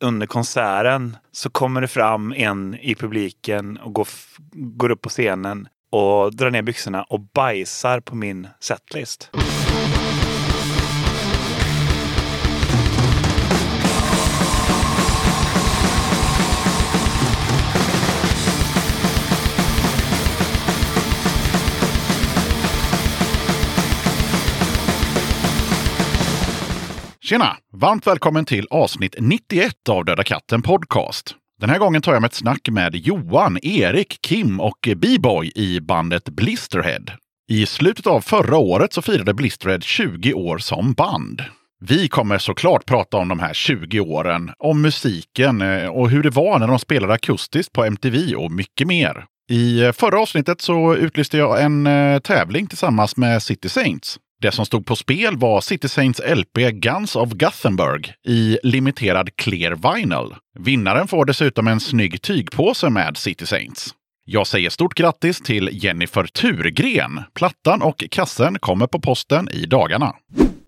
under konserten så kommer det fram en i publiken och går, går upp på scenen och drar ner byxorna och bajsar på min setlist. Tjena! Varmt välkommen till avsnitt 91 av Döda katten Podcast. Den här gången tar jag med ett snack med Johan, Erik, Kim och B-boy i bandet Blisterhead. I slutet av förra året så firade Blisterhead 20 år som band. Vi kommer såklart prata om de här 20 åren, om musiken eh, och hur det var när de spelade akustiskt på MTV och mycket mer. I eh, förra avsnittet så utlyste jag en eh, tävling tillsammans med City Saints. Det som stod på spel var City Saints LP Guns of Gothenburg i limiterad clear vinyl. Vinnaren får dessutom en snygg tygpåse med City Saints. Jag säger stort grattis till Jennifer Turgren. Plattan och kassen kommer på posten i dagarna.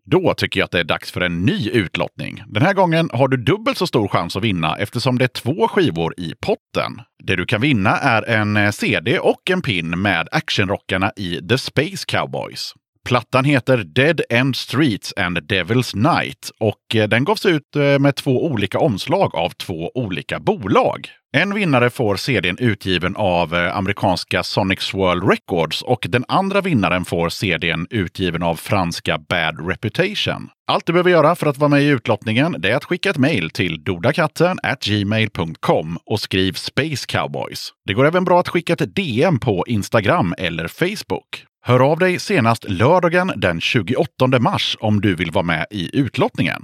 Då tycker jag att det är dags för en ny utlottning. Den här gången har du dubbelt så stor chans att vinna eftersom det är två skivor i potten. Det du kan vinna är en eh, CD och en pin med actionrockarna i The Space Cowboys. Plattan heter Dead End Streets and Devil's Night och eh, den gavs ut eh, med två olika omslag av två olika bolag. En vinnare får CDn utgiven av eh, amerikanska Sonic Swirl Records och den andra vinnaren får CDn utgiven av franska Bad Reputation. Allt du behöver göra för att vara med i utlottningen är att skicka ett mejl till dodakatten gmail.com och skriv Space Cowboys. Det går även bra att skicka ett DM på Instagram eller Facebook. Hör av dig senast lördagen den 28 mars om du vill vara med i utlottningen.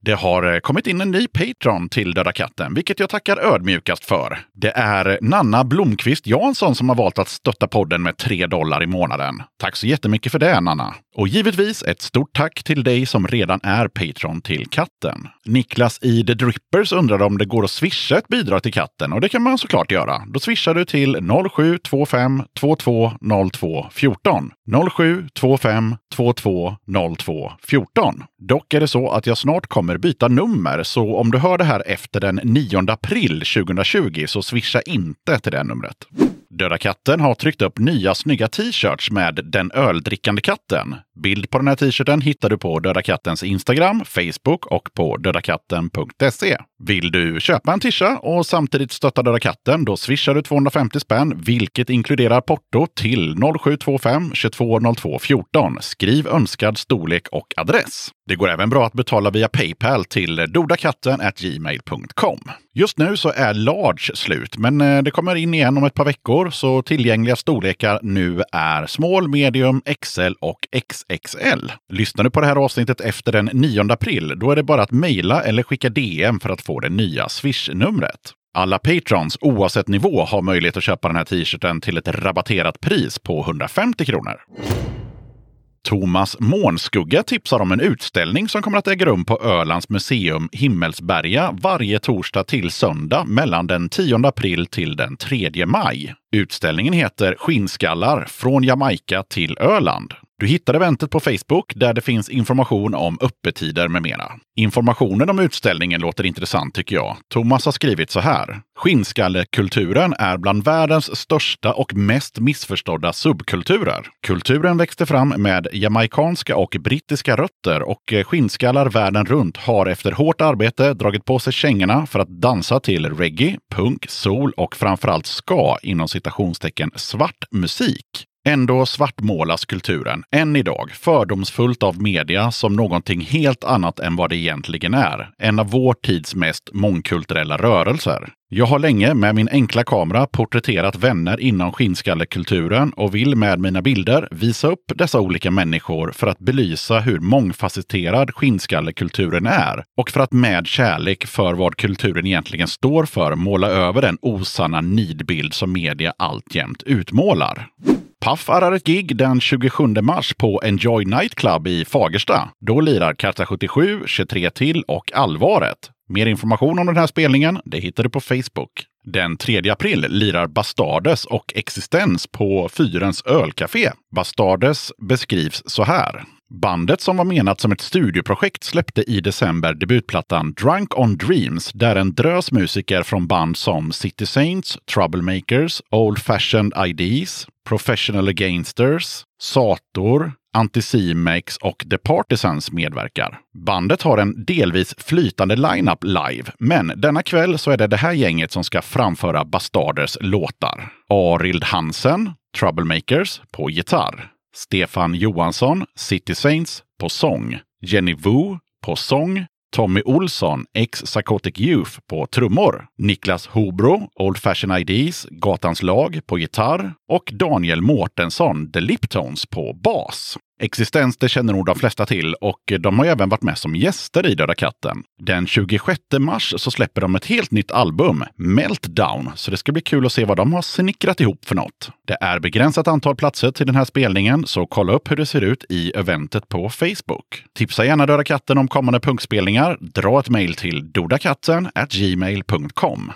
Det har eh, kommit in en ny Patreon till Döda katten, vilket jag tackar ödmjukast för. Det är Nanna Blomqvist Jansson som har valt att stötta podden med 3 dollar i månaden. Tack så jättemycket för det, Nanna! Och givetvis ett stort tack till dig som redan är Patreon till katten. Niklas i The Drippers undrade om det går att swisha ett bidrag till katten och det kan man såklart göra. Då swishar du till 0725 220214. 0725 220214. Dock är det så att jag snart kommer byta nummer, så om du hör det här efter den 9 april 2020 så swisha inte till det numret. Döda katten har tryckt upp nya snygga t-shirts med Den öldrickande katten. Bild på den här t-shirten hittar du på Döda kattens Instagram, Facebook och på dödakatten.se. Vill du köpa en tisha och samtidigt stötta Döda katten, då swishar du 250 spänn, vilket inkluderar porto till 0725 2202 14. Skriv önskad storlek och adress. Det går även bra att betala via Paypal till dodakattengmail.com. Just nu så är large slut, men eh, det kommer in igen om ett par veckor, så tillgängliga storlekar nu är small, medium, XL och XL. XL. Lyssnar du på det här avsnittet efter den 9 april, då är det bara att mejla eller skicka DM för att få det nya Swish-numret. Alla patrons, oavsett nivå, har möjlighet att köpa den här t-shirten till ett rabatterat pris på 150 kronor. Thomas Månskugga tipsar om en utställning som kommer att äga rum på Ölands museum Himmelsberga varje torsdag till söndag mellan den 10 april till den 3 maj. Utställningen heter Skinnskallar från Jamaica till Öland. Du hittar eventet på Facebook där det finns information om öppettider med mera. Informationen om utställningen låter intressant tycker jag. Thomas har skrivit så här. Skinnskallekulturen är bland världens största och mest missförstådda subkulturer. Kulturen växte fram med jamaikanska och brittiska rötter och skinnskallar världen runt har efter hårt arbete dragit på sig kängorna för att dansa till reggae, punk, soul och framförallt ska inom citationstecken svart musik. Ändå svartmålas kulturen, än idag, fördomsfullt av media som någonting helt annat än vad det egentligen är. En av vår tids mest mångkulturella rörelser. Jag har länge med min enkla kamera porträtterat vänner inom skinnskallekulturen och vill med mina bilder visa upp dessa olika människor för att belysa hur mångfacetterad skinnskallekulturen är och för att med kärlek för vad kulturen egentligen står för måla över den osanna nidbild som media alltjämt utmålar. Puff arrar ett gig den 27 mars på Enjoy Nightclub i Fagersta. Då lirar Karta 77, 23 till och Allvaret. Mer information om den här spelningen det hittar du på Facebook. Den 3 april lirar Bastardes och Existens på Fyrens ölcafé. Bastardes beskrivs så här. Bandet som var menat som ett studioprojekt släppte i december debutplattan Drunk on Dreams där en drös musiker från band som City Saints, Troublemakers, Old Fashioned IDs, Professional Gangsters, Sator, Anticimex och The Partisans medverkar. Bandet har en delvis flytande line-up live, men denna kväll så är det det här gänget som ska framföra Bastarders låtar. Arild Hansen, Troublemakers, på gitarr. Stefan Johansson, City Saints, på sång. Jenny Wu, på sång. Tommy Olsson, ex Psychotic Youth, på trummor. Niklas Hobro, Old Fashion IDs, Gatans lag, på gitarr. Och Daniel Mårtensson, The Liptones, på bas. Existens det känner nog de flesta till och de har även varit med som gäster i Döda katten. Den 26 mars så släpper de ett helt nytt album, Meltdown, så det ska bli kul att se vad de har snickrat ihop för något. Det är begränsat antal platser till den här spelningen, så kolla upp hur det ser ut i eventet på Facebook. Tipsa gärna Döda katten om kommande punkspelningar. Dra ett mejl till dodakatten gmail.com.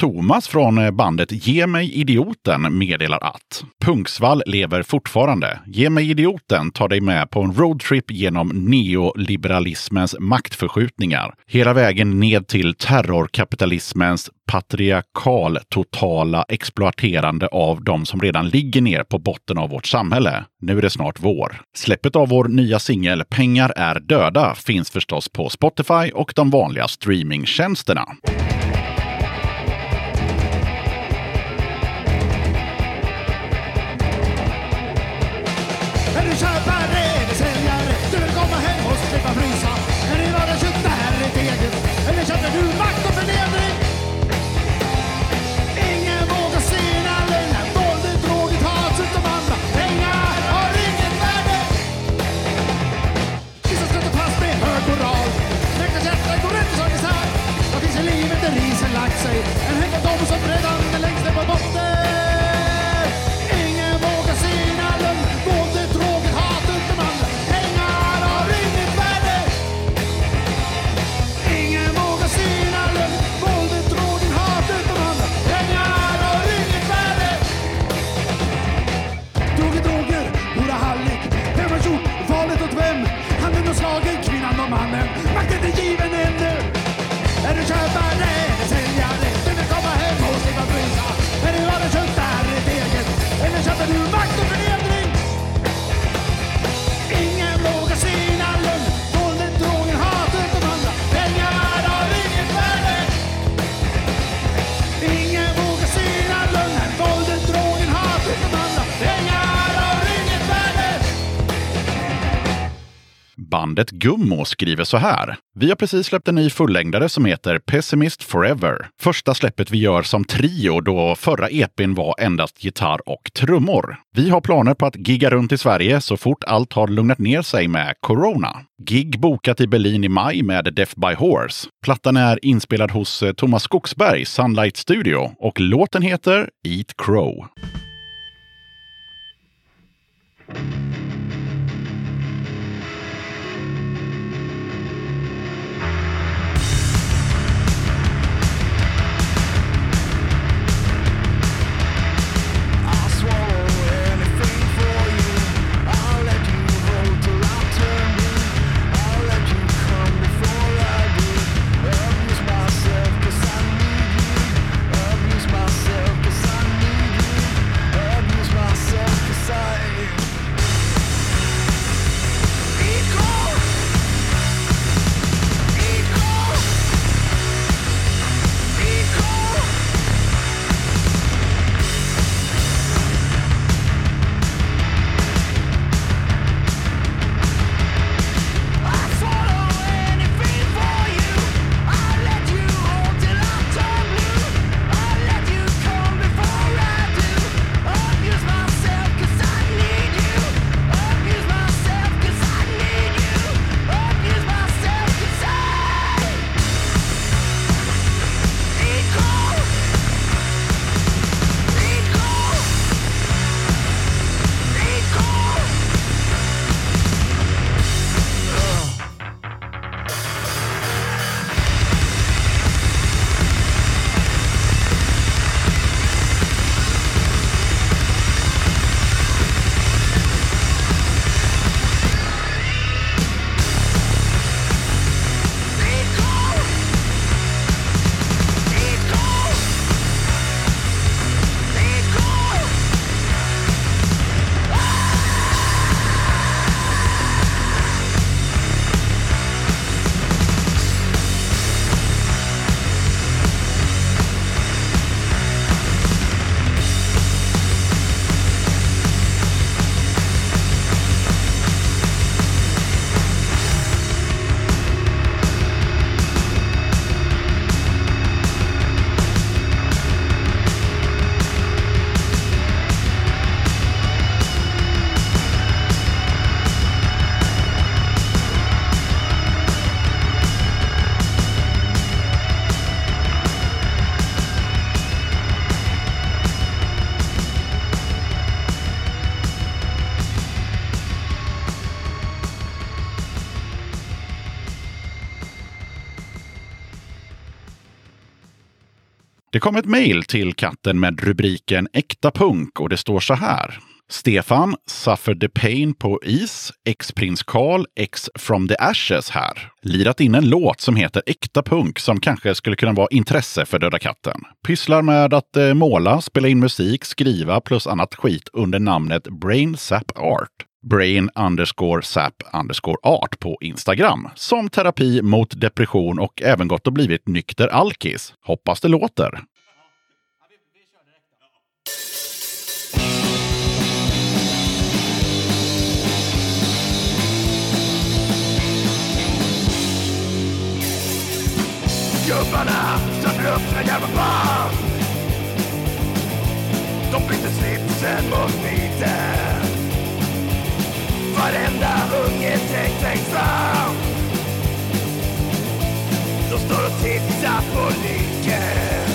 Thomas från eh, bandet Ge mig idioten meddelar att Punksvall lever fortfarande. Ge mig idioten tar dig med på en roadtrip genom neoliberalismens maktförskjutningar. Hela vägen ned till terrorkapitalismens patriarkal totala exploaterande av de som redan ligger ner på botten av vårt samhälle. Nu är det snart vår. Släppet av vår nya singel Pengar är döda finns förstås på Spotify och de vanliga streamingtjänsterna. Bandet Gummo skriver så här. Vi har precis släppt en ny fullängdare som heter Pessimist Forever. Första släppet vi gör som trio då förra EPn var endast gitarr och trummor. Vi har planer på att gigga runt i Sverige så fort allt har lugnat ner sig med corona. Gig bokat i Berlin i maj med Death by Horse. Plattan är inspelad hos eh, Thomas Skogsberg, Sunlight Studio och låten heter Eat Crow. Kom ett mejl till katten med rubriken Äkta punk och det står så här. Stefan, Suffer the Pain på is, ex-prins Carl, ex from the Ashes här. Lirat in en låt som heter Äkta punk som kanske skulle kunna vara intresse för Döda katten. Pysslar med att eh, måla, spela in musik, skriva plus annat skit under namnet Brain Sap Art. Brain underscore sap underscore art på Instagram. Som terapi mot depression och även gått och blivit nykter alkis. Hoppas det låter. Gubbarna sätter upp sina jävla band De byter slipsen mot niten Varenda unge trängs längst fram. De står och tittar på lycken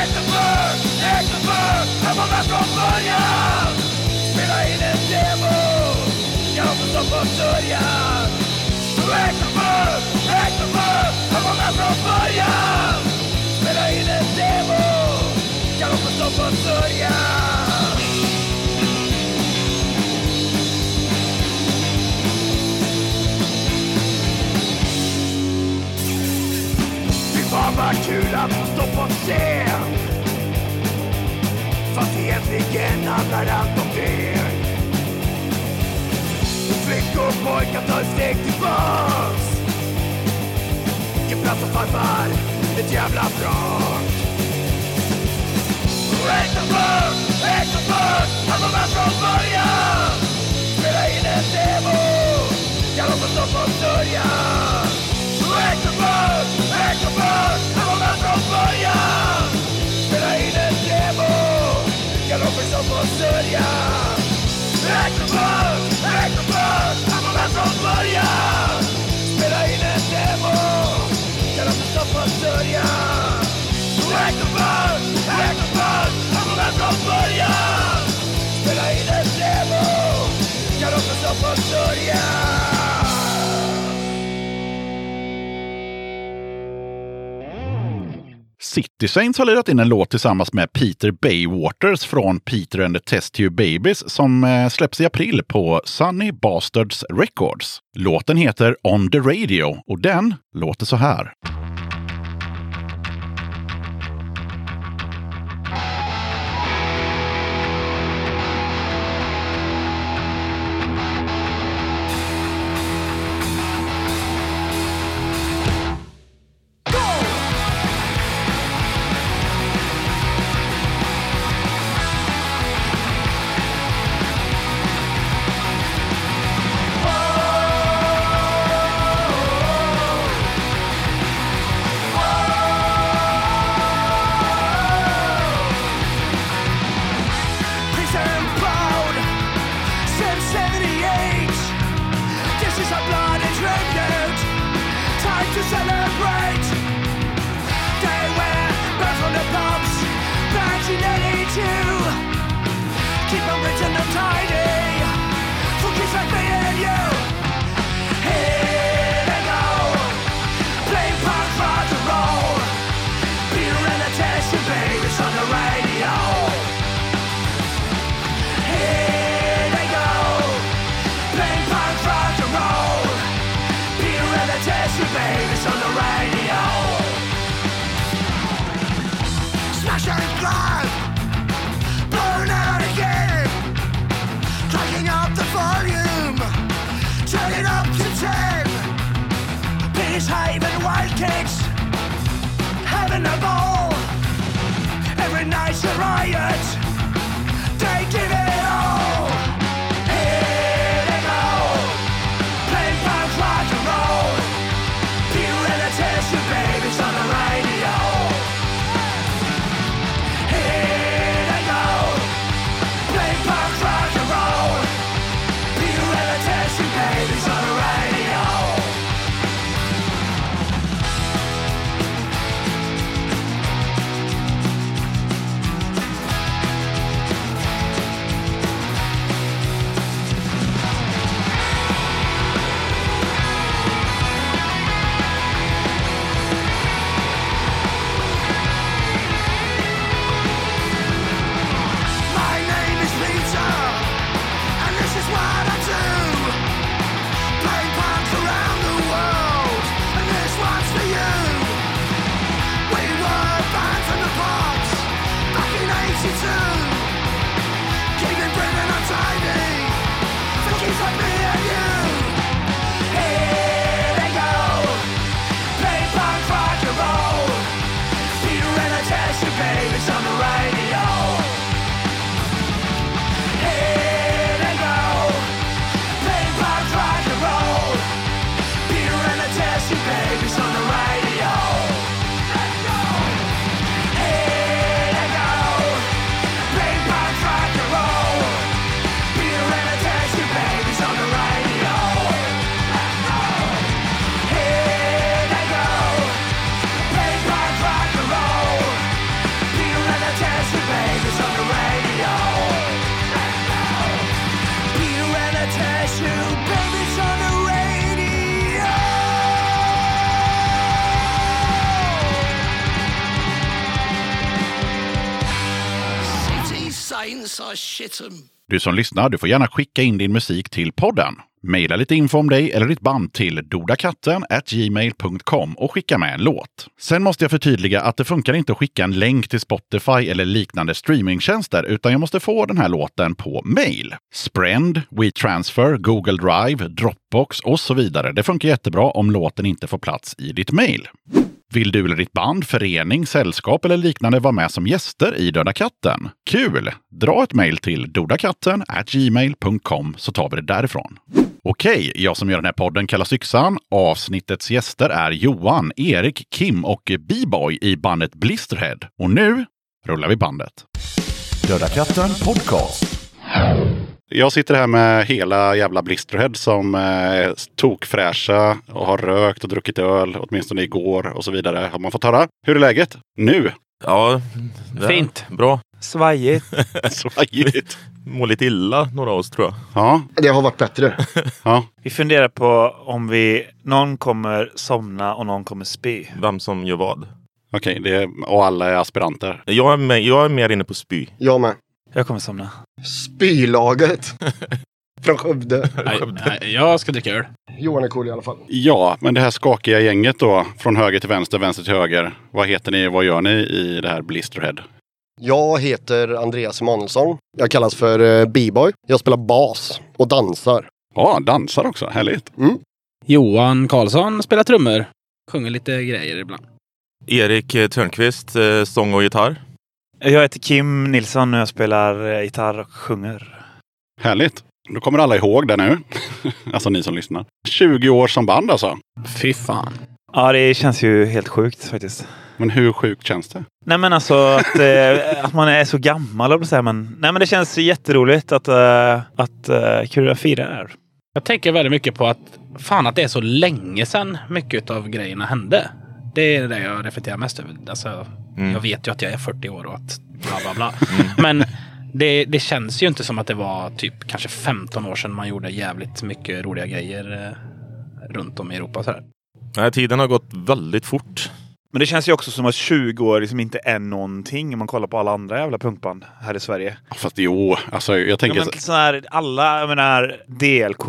Äkta punk, äkta punk, här var man från början. Spela in en demo, jag hoppas de får sörjan Äkta punk, jag var med från början. Spela in en demo, jag hoppas de får sörjan Fy fan vad kul att få stå på scen. Fast egentligen handlar allt om det Flickor Ge plats farfar, ett jävla brak. Äkta punk, äkta punk, han var med från början. Spela in en demo, jag hoppas de får sörjan Äkta punk, äkta punk, han var med från början. Spela in en demo, jag hoppas de får sörjan Äkta punk, äkta punk, han var med från början. Spela in en demo, får han från början Spela in en demo, får City Saints har lirat in en låt tillsammans med Peter Baywaters från Peter and the Test Tube Babies som eh, släpps i april på Sunny Bastards Records. Låten heter On the Radio och den låter så här. Du som lyssnar, du får gärna skicka in din musik till podden. Maila lite info om dig eller ditt band till dodakatten gmail.com och skicka med en låt. Sen måste jag förtydliga att det funkar inte att skicka en länk till Spotify eller liknande streamingtjänster, utan jag måste få den här låten på mail. Sprend, WeTransfer, Google Drive, Dropbox och så vidare. Det funkar jättebra om låten inte får plats i ditt mail. Vill du eller ditt band, förening, sällskap eller liknande vara med som gäster i Döda katten? Kul! Dra ett mejl till dodakatten gmail.com så tar vi det därifrån. Okej, jag som gör den här podden kallas Yxan. Avsnittets gäster är Johan, Erik, Kim och B-boy i bandet Blisterhead. Och nu rullar vi bandet. Döda katten podcast. Jag sitter här med hela jävla Blisterhead som är tokfräscha och har rökt och druckit öl, åtminstone igår och så vidare. Har man fått höra. Hur är läget nu? Ja, det är Fint. Bra. Svajigt. Svajigt. Mår lite illa, några av oss tror jag. Ja, Det har varit bättre. ja. Vi funderar på om vi, någon kommer somna och någon kommer spy. Vem som gör vad. Okej, är, och alla är aspiranter. Jag är, med, jag är mer inne på spy. Jag med. Jag kommer somna. Spylaget. Från Skövde. Nej, nej, jag ska dricka öl. Johan är cool i alla fall. Ja, men det här skakiga gänget då, från höger till vänster, vänster till höger. Vad heter ni? Vad gör ni i det här Blisterhead? Jag heter Andreas Emanuelsson. Jag kallas för eh, B-boy. Jag spelar bas och dansar. Ja, dansar också. Härligt. Johan Karlsson spelar trummor. Sjunger lite grejer ibland. Erik eh, Törnqvist, eh, sång och gitarr. Jag heter Kim Nilsson och jag spelar eh, gitarr och sjunger. Härligt. Då kommer alla ihåg det nu. alltså ni som lyssnar. 20 år som band alltså. Fy fan. Ja, det känns ju helt sjukt faktiskt. Men hur sjukt känns det? Nej men alltså att, eh, att man är så gammal, och så men Nej men det känns jätteroligt att, eh, att uh, kunna fira det här. Jag tänker väldigt mycket på att fan att det är så länge sedan mycket av grejerna hände. Det är det jag reflekterar mest över. Alltså, Mm. Jag vet ju att jag är 40 år och att bla bla bla. Men det, det känns ju inte som att det var typ kanske 15 år sedan man gjorde jävligt mycket roliga grejer eh, runt om i Europa. Sådär. Nej, tiden har gått väldigt fort. Men det känns ju också som att 20 år liksom inte är någonting om man kollar på alla andra jävla punkband här i Sverige. Fast jo, alltså jag Ja, tänker... men så här, alla, jag menar DLK,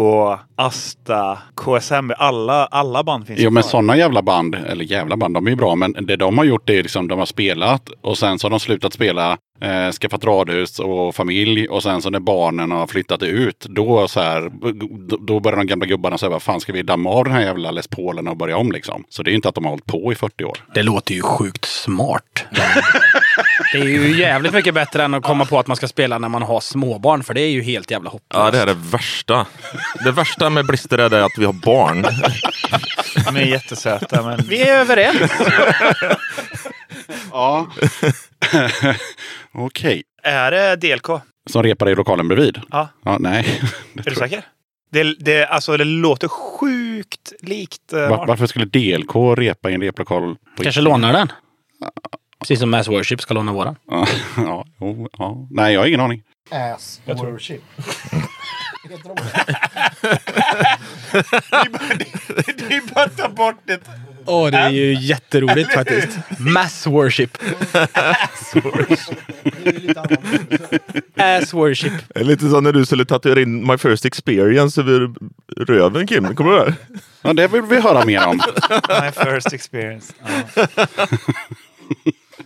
Asta, KSM, alla, alla band finns Jo ju men kvar. sådana jävla band, eller jävla band, de är ju bra. Men det de har gjort är liksom de har spelat och sen så har de slutat spela, eh, skaffat radhus och familj. Och sen så när barnen har flyttat ut, då så här, då, börjar de gamla gubbarna säga, vad fan ska vi damma av den här jävla Les Paulen och börja om liksom. Så det är ju inte att de har hållit på i 40 år. Det låter ju sjukt smart. Det är ju jävligt mycket bättre än att komma på att man ska spela när man har småbarn. För det är ju helt jävla hopplöst. Ja, det här är det värsta. Det värsta med Blister är det att vi har barn. De är jättesöta men... Vi är överens. Ja. Okej. Är det DLK? Som repar i lokalen bredvid? Ja. Ja, nej. Det Är du säker? Det, det, alltså, det låter sjukt likt... Uh, Var, varför skulle DLK repa i en replokal? På Kanske lånar den. Precis som Mass Worship ska låna våran. Ja, ja, jo, ja. Nej, jag har ingen aning. Ass worship. Heter de det? det är bara att ta bort det. Åh, det är ju jätteroligt faktiskt. Mass Worship. Ass Worship. Det är lite som när du skulle tatuera in My First Experience över röven Kim. Kommer du ihåg det? Ja, det vill vi höra mer om. My first experience. Ja.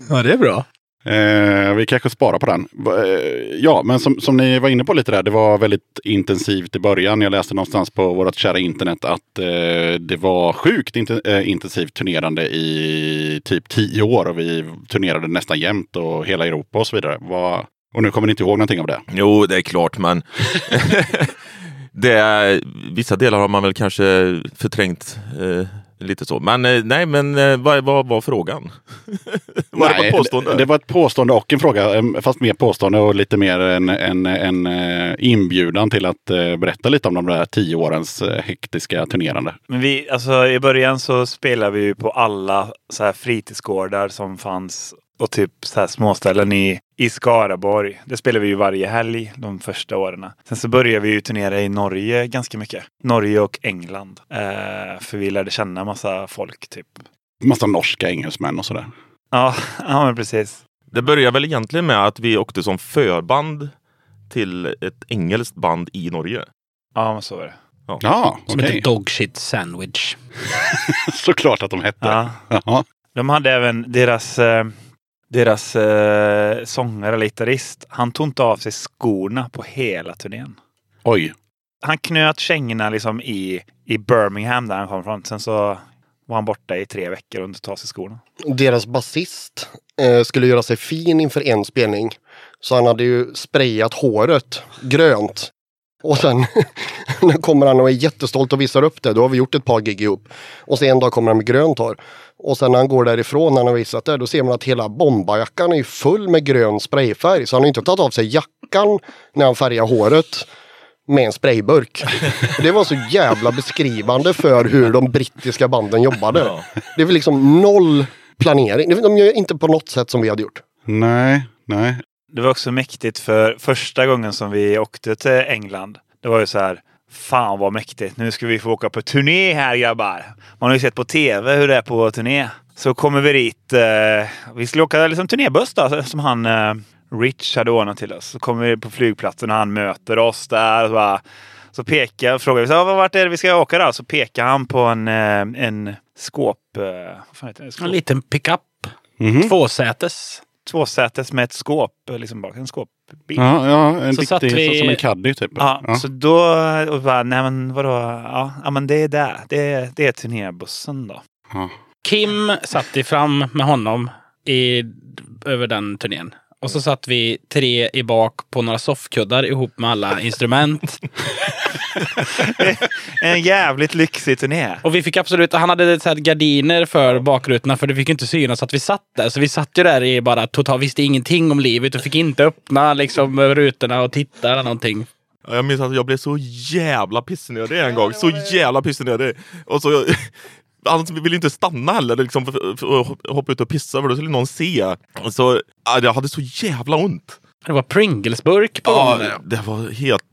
Ja, det är bra. Eh, vi kanske sparar på den. Eh, ja, men som, som ni var inne på lite där, det var väldigt intensivt i början. Jag läste någonstans på vårt kära internet att eh, det var sjukt inte, eh, intensivt turnerande i typ tio år och vi turnerade nästan jämt och hela Europa och så vidare. Vad- och nu kommer ni inte ihåg någonting av det. Jo, det är klart, men det är, vissa delar har man väl kanske förträngt eh, lite så. Men eh, nej, men eh, vad, vad var frågan? var det Nej, ett påstående? Det, det var ett påstående och en fråga, eh, fast mer påstående och lite mer en, en, en inbjudan till att berätta lite om de där tio årens hektiska turnerande. Men vi, alltså i början så spelade vi ju på alla så här fritidsgårdar som fanns och typ så här småställen i, i Skaraborg. Det spelade vi ju varje helg de första åren. Sen så började vi ju turnera i Norge ganska mycket. Norge och England. Eh, för vi lärde känna massa folk typ. Massa norska engelsmän och sådär. Ja, ja men precis. Det började väl egentligen med att vi åkte som förband till ett engelskt band i Norge. Ja, men så är det. Ja, Som okej. heter Dog Shit Sandwich. Såklart att de hette. Ja. De hade även deras, eh, deras eh, sångare eller gitarrist. Han tog inte av sig skorna på hela turnén. Oj. Han knöt kängorna liksom i, i Birmingham där han kom från. Sen så var han borta i tre veckor och inte ta av sig skorna. Deras basist eh, skulle göra sig fin inför en spelning. Så han hade ju sprayat håret grönt. Och sen när kommer han och är jättestolt och visar upp det. Då har vi gjort ett par gig ihop. Och sen en dag kommer han med grönt hår. Och sen när han går därifrån när han har visat det. Då ser man att hela bombajackan är full med grön sprayfärg. Så han har inte tagit av sig jackan när han färgar håret med en sprayburk. Det var så jävla beskrivande för hur de brittiska banden jobbade. Det är väl liksom noll planering. De gör inte på något sätt som vi hade gjort. Nej, nej. Det var också mäktigt för första gången som vi åkte till England. Det var ju så här. Fan vad mäktigt. Nu ska vi få åka på turné här grabbar. Man har ju sett på tv hur det är på turné. Så kommer vi dit. Eh, vi skulle åka liksom turnébuss då, som han eh, Rich hade ordnat till oss. Så kommer vi på flygplatsen och han möter oss där. Och så, bara, så pekar, frågar vi så, vart är det vi ska åka då? Så pekar han på en, eh, en skåp... Eh, vad fan heter det? Skåp. En liten pickup. Mhm. Tvåsätes. Tvåsätes med ett skåp. Liksom bak, en skåpbil. Ja, ja, en Så satt riktig, vi- som en caddy typ. Ja, så då och bara, nej men vadå, ja, ja men det är där. Det är, det är turnébussen då. Ja. Kim satt i fram med honom i, över den turnén. Och så satt vi tre i bak på några soffkuddar ihop med alla instrument. En jävligt lyxig turné. Och vi fick absolut, han hade så här gardiner för bakrutorna för det fick inte synas att vi satt där. Så vi satt ju där i bara totalt, visste ingenting om livet och fick inte öppna liksom rutorna och titta eller någonting. Ja, Jag minns att jag blev så jävla pissnödig en gång. Så jävla pissnödig. Och så, han ville inte stanna heller liksom, för, för hoppa ut och pissa för då skulle någon se. Så äh, jag hade så jävla ont. Det var Pringlesburk på Ja, gång där. det var helt...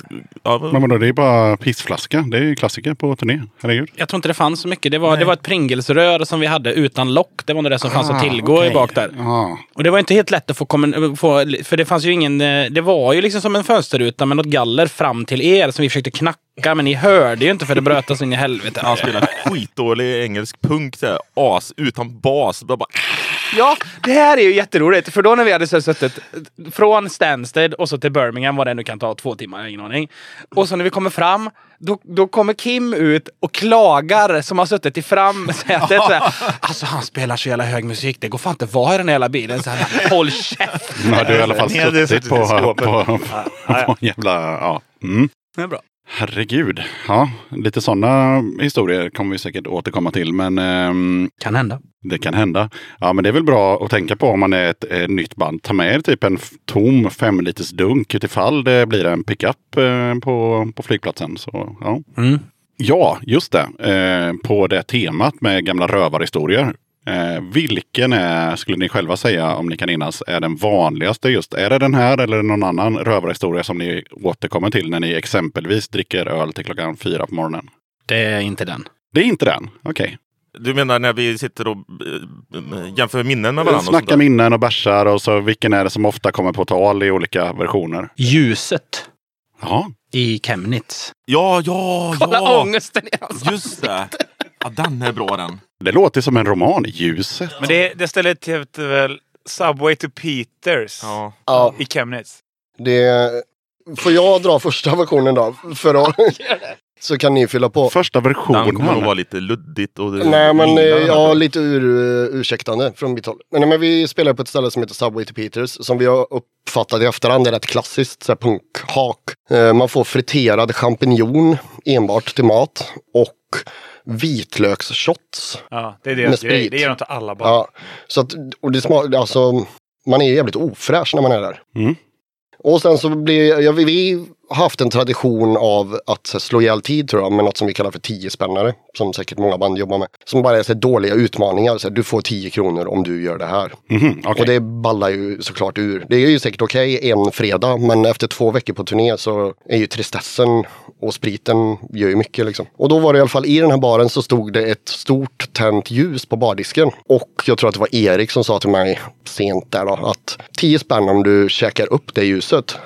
Ja, Men vadå, det är bara pissflaska. Det är ju klassiker på turné. Herregud. Jag tror inte det fanns så mycket. Det var, det var ett Pringlesrör som vi hade utan lock. Det var nog det som fanns att tillgå i bak där. Ja. Och det var inte helt lätt att få, få för det fanns ju ingen, eh, det var ju liksom som en fönsterruta med något galler fram till er som vi försökte knacka men ni hörde ju inte för det bröt oss in i helvete. Han spelade skitdålig engelsk punk, här, as, utan bas. Jag bara, Ja, det här är ju jätteroligt. För då när vi hade så suttit från Stansted och så till Birmingham, vad det nu kan ta, två timmar, jag har ingen aning. Och så när vi kommer fram, då, då kommer Kim ut och klagar som har suttit i framsätet. så här, Alltså han spelar så jävla hög musik, det går fan inte att vara i den jävla bilen. Så här, Håll käft! Nu har du i alla fall suttit på, på, Ja, ja, ja. på en jävla... Ja. Mm. Det är bra. Herregud. Ja, lite sådana historier kommer vi säkert återkomma till. Men ehm, Kan hända. det kan hända. Ja, men det är väl bra att tänka på om man är ett, eh, nytt band. Ta med er typ en tom fem liters dunk utifall det blir en pickup eh, på, på flygplatsen. Så, ja. Mm. Ja, just det. Eh, på det temat med gamla rövarhistorier. Eh, vilken är, skulle ni själva säga, om ni kan minnas, är den vanligaste just? Är det den här eller någon annan rövarhistoria som ni återkommer till när ni exempelvis dricker öl till klockan fyra på morgonen? Det är inte den. Det är inte den? Okej. du menar när vi sitter och äh, jämför minnen med varandra? och sånt Snacka där? minnen och bärsar och så vilken är det som ofta kommer på tal i olika versioner? Ljuset Ja, i Chemnitz. Ja, ja, Kolla ja! ångesten i hans Just det! Ja, den är bra den. Det låter som en roman. Ljuset. Men det, det stället heter väl Subway to Peters Ja. Ja, i Chemnitz. det... Får jag dra första versionen då? För att... Så kan ni fylla på. Första Den kommer versionen. vara lite luddigt. Och Nej men eh, ja, lite ur, uh, ursäktande från mitt håll. Men, nej, men vi spelar på ett ställe som heter Subway to Peters som vi har uppfattat i efterhand är rätt klassiskt så här punkhak. Eh, man får friterad champinjon enbart till mat och vitlöksshots. Ja, det är deras grej. Det ger de till alla barn. Ja, så att, och det smak, alltså, man är jävligt ofräsch när man är där. Mm. Och sen så blir, ja, vi, vi haft en tradition av att slå ihjäl tid tror jag med något som vi kallar för 10 spännare. Som säkert många band jobbar med. Som bara är så, dåliga utmaningar. Så, här, du får 10 kronor om du gör det här. Mhm, okej. Och det ballar ju såklart ur. Det är ju säkert okej en fredag men efter två veckor på turné så är ju tristessen och spriten gör ju mycket liksom. Och då var det i alla fall i den här baren så stod det ett stort tänt ljus på bardisken. Och jag tror att det var Erik som sa till mig sent där då att 10 spänn om du käkar upp det ljuset.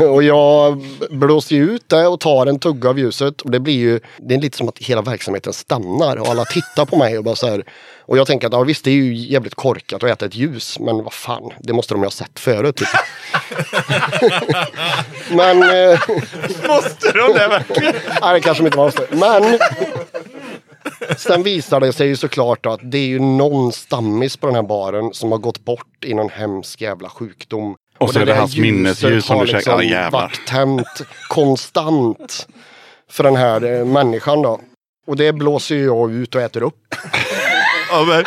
Och jag blåser ut det och tar en tugga av ljuset. Och det blir ju, det är lite som att hela verksamheten stannar och alla tittar på mig och bara så här. Och jag tänker att ja, visst det är ju jävligt korkat att äta ett ljus. Men vad fan, det måste de ju ha sett förut. Typ. men... Eh, Måste de det verkligen? Nej, det kanske de inte måste. Men sen visar det sig ju såklart att det är ju någon stammis på den här baren som har gått bort i någon hemsk jävla sjukdom. Och så är det hans minnesljus som du käkar. liksom Ah, varit tänt konstant för den här eh, människan då. Och det blåser ju jag ut och äter upp. Ja, men,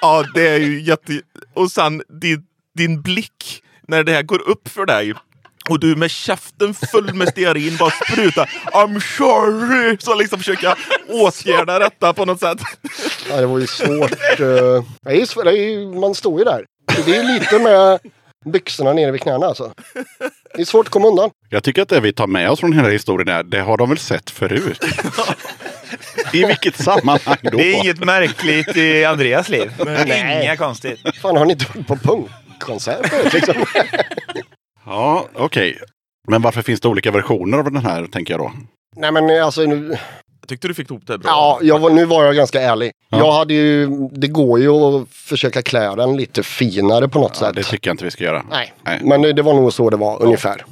ja det är ju jätte... Och sen din, din blick när det här går upp för dig. Och du med käften full med stearin bara sprutar I'm sorry! Så liksom försöka åtgärda detta på något sätt. Ja, det var ju svårt. ju, man står ju där. Det är ju lite med byxorna nere vid knäna alltså. Det är svårt att komma undan. Jag tycker att det vi tar med oss från hela historien är, det har de väl sett förut? I vilket sammanhang då? Det är inget märkligt i Andreas liv. Nej. Inga konstigt. Fan, har ni inte varit på punkkonsert liksom? Ja, okej. Men varför finns det olika versioner av den här, tänker jag då? Nej men alltså nu, Jag tyckte du fick ihop det bra. ja, jag var, nu var jag ganska ärlig. Ja. Jag hade ju, det går ju att försöka klä den lite finare på något Ja, sätt. det tycker jag inte vi ska göra. Nej, Nej. men det, det var nog så det var ungefär.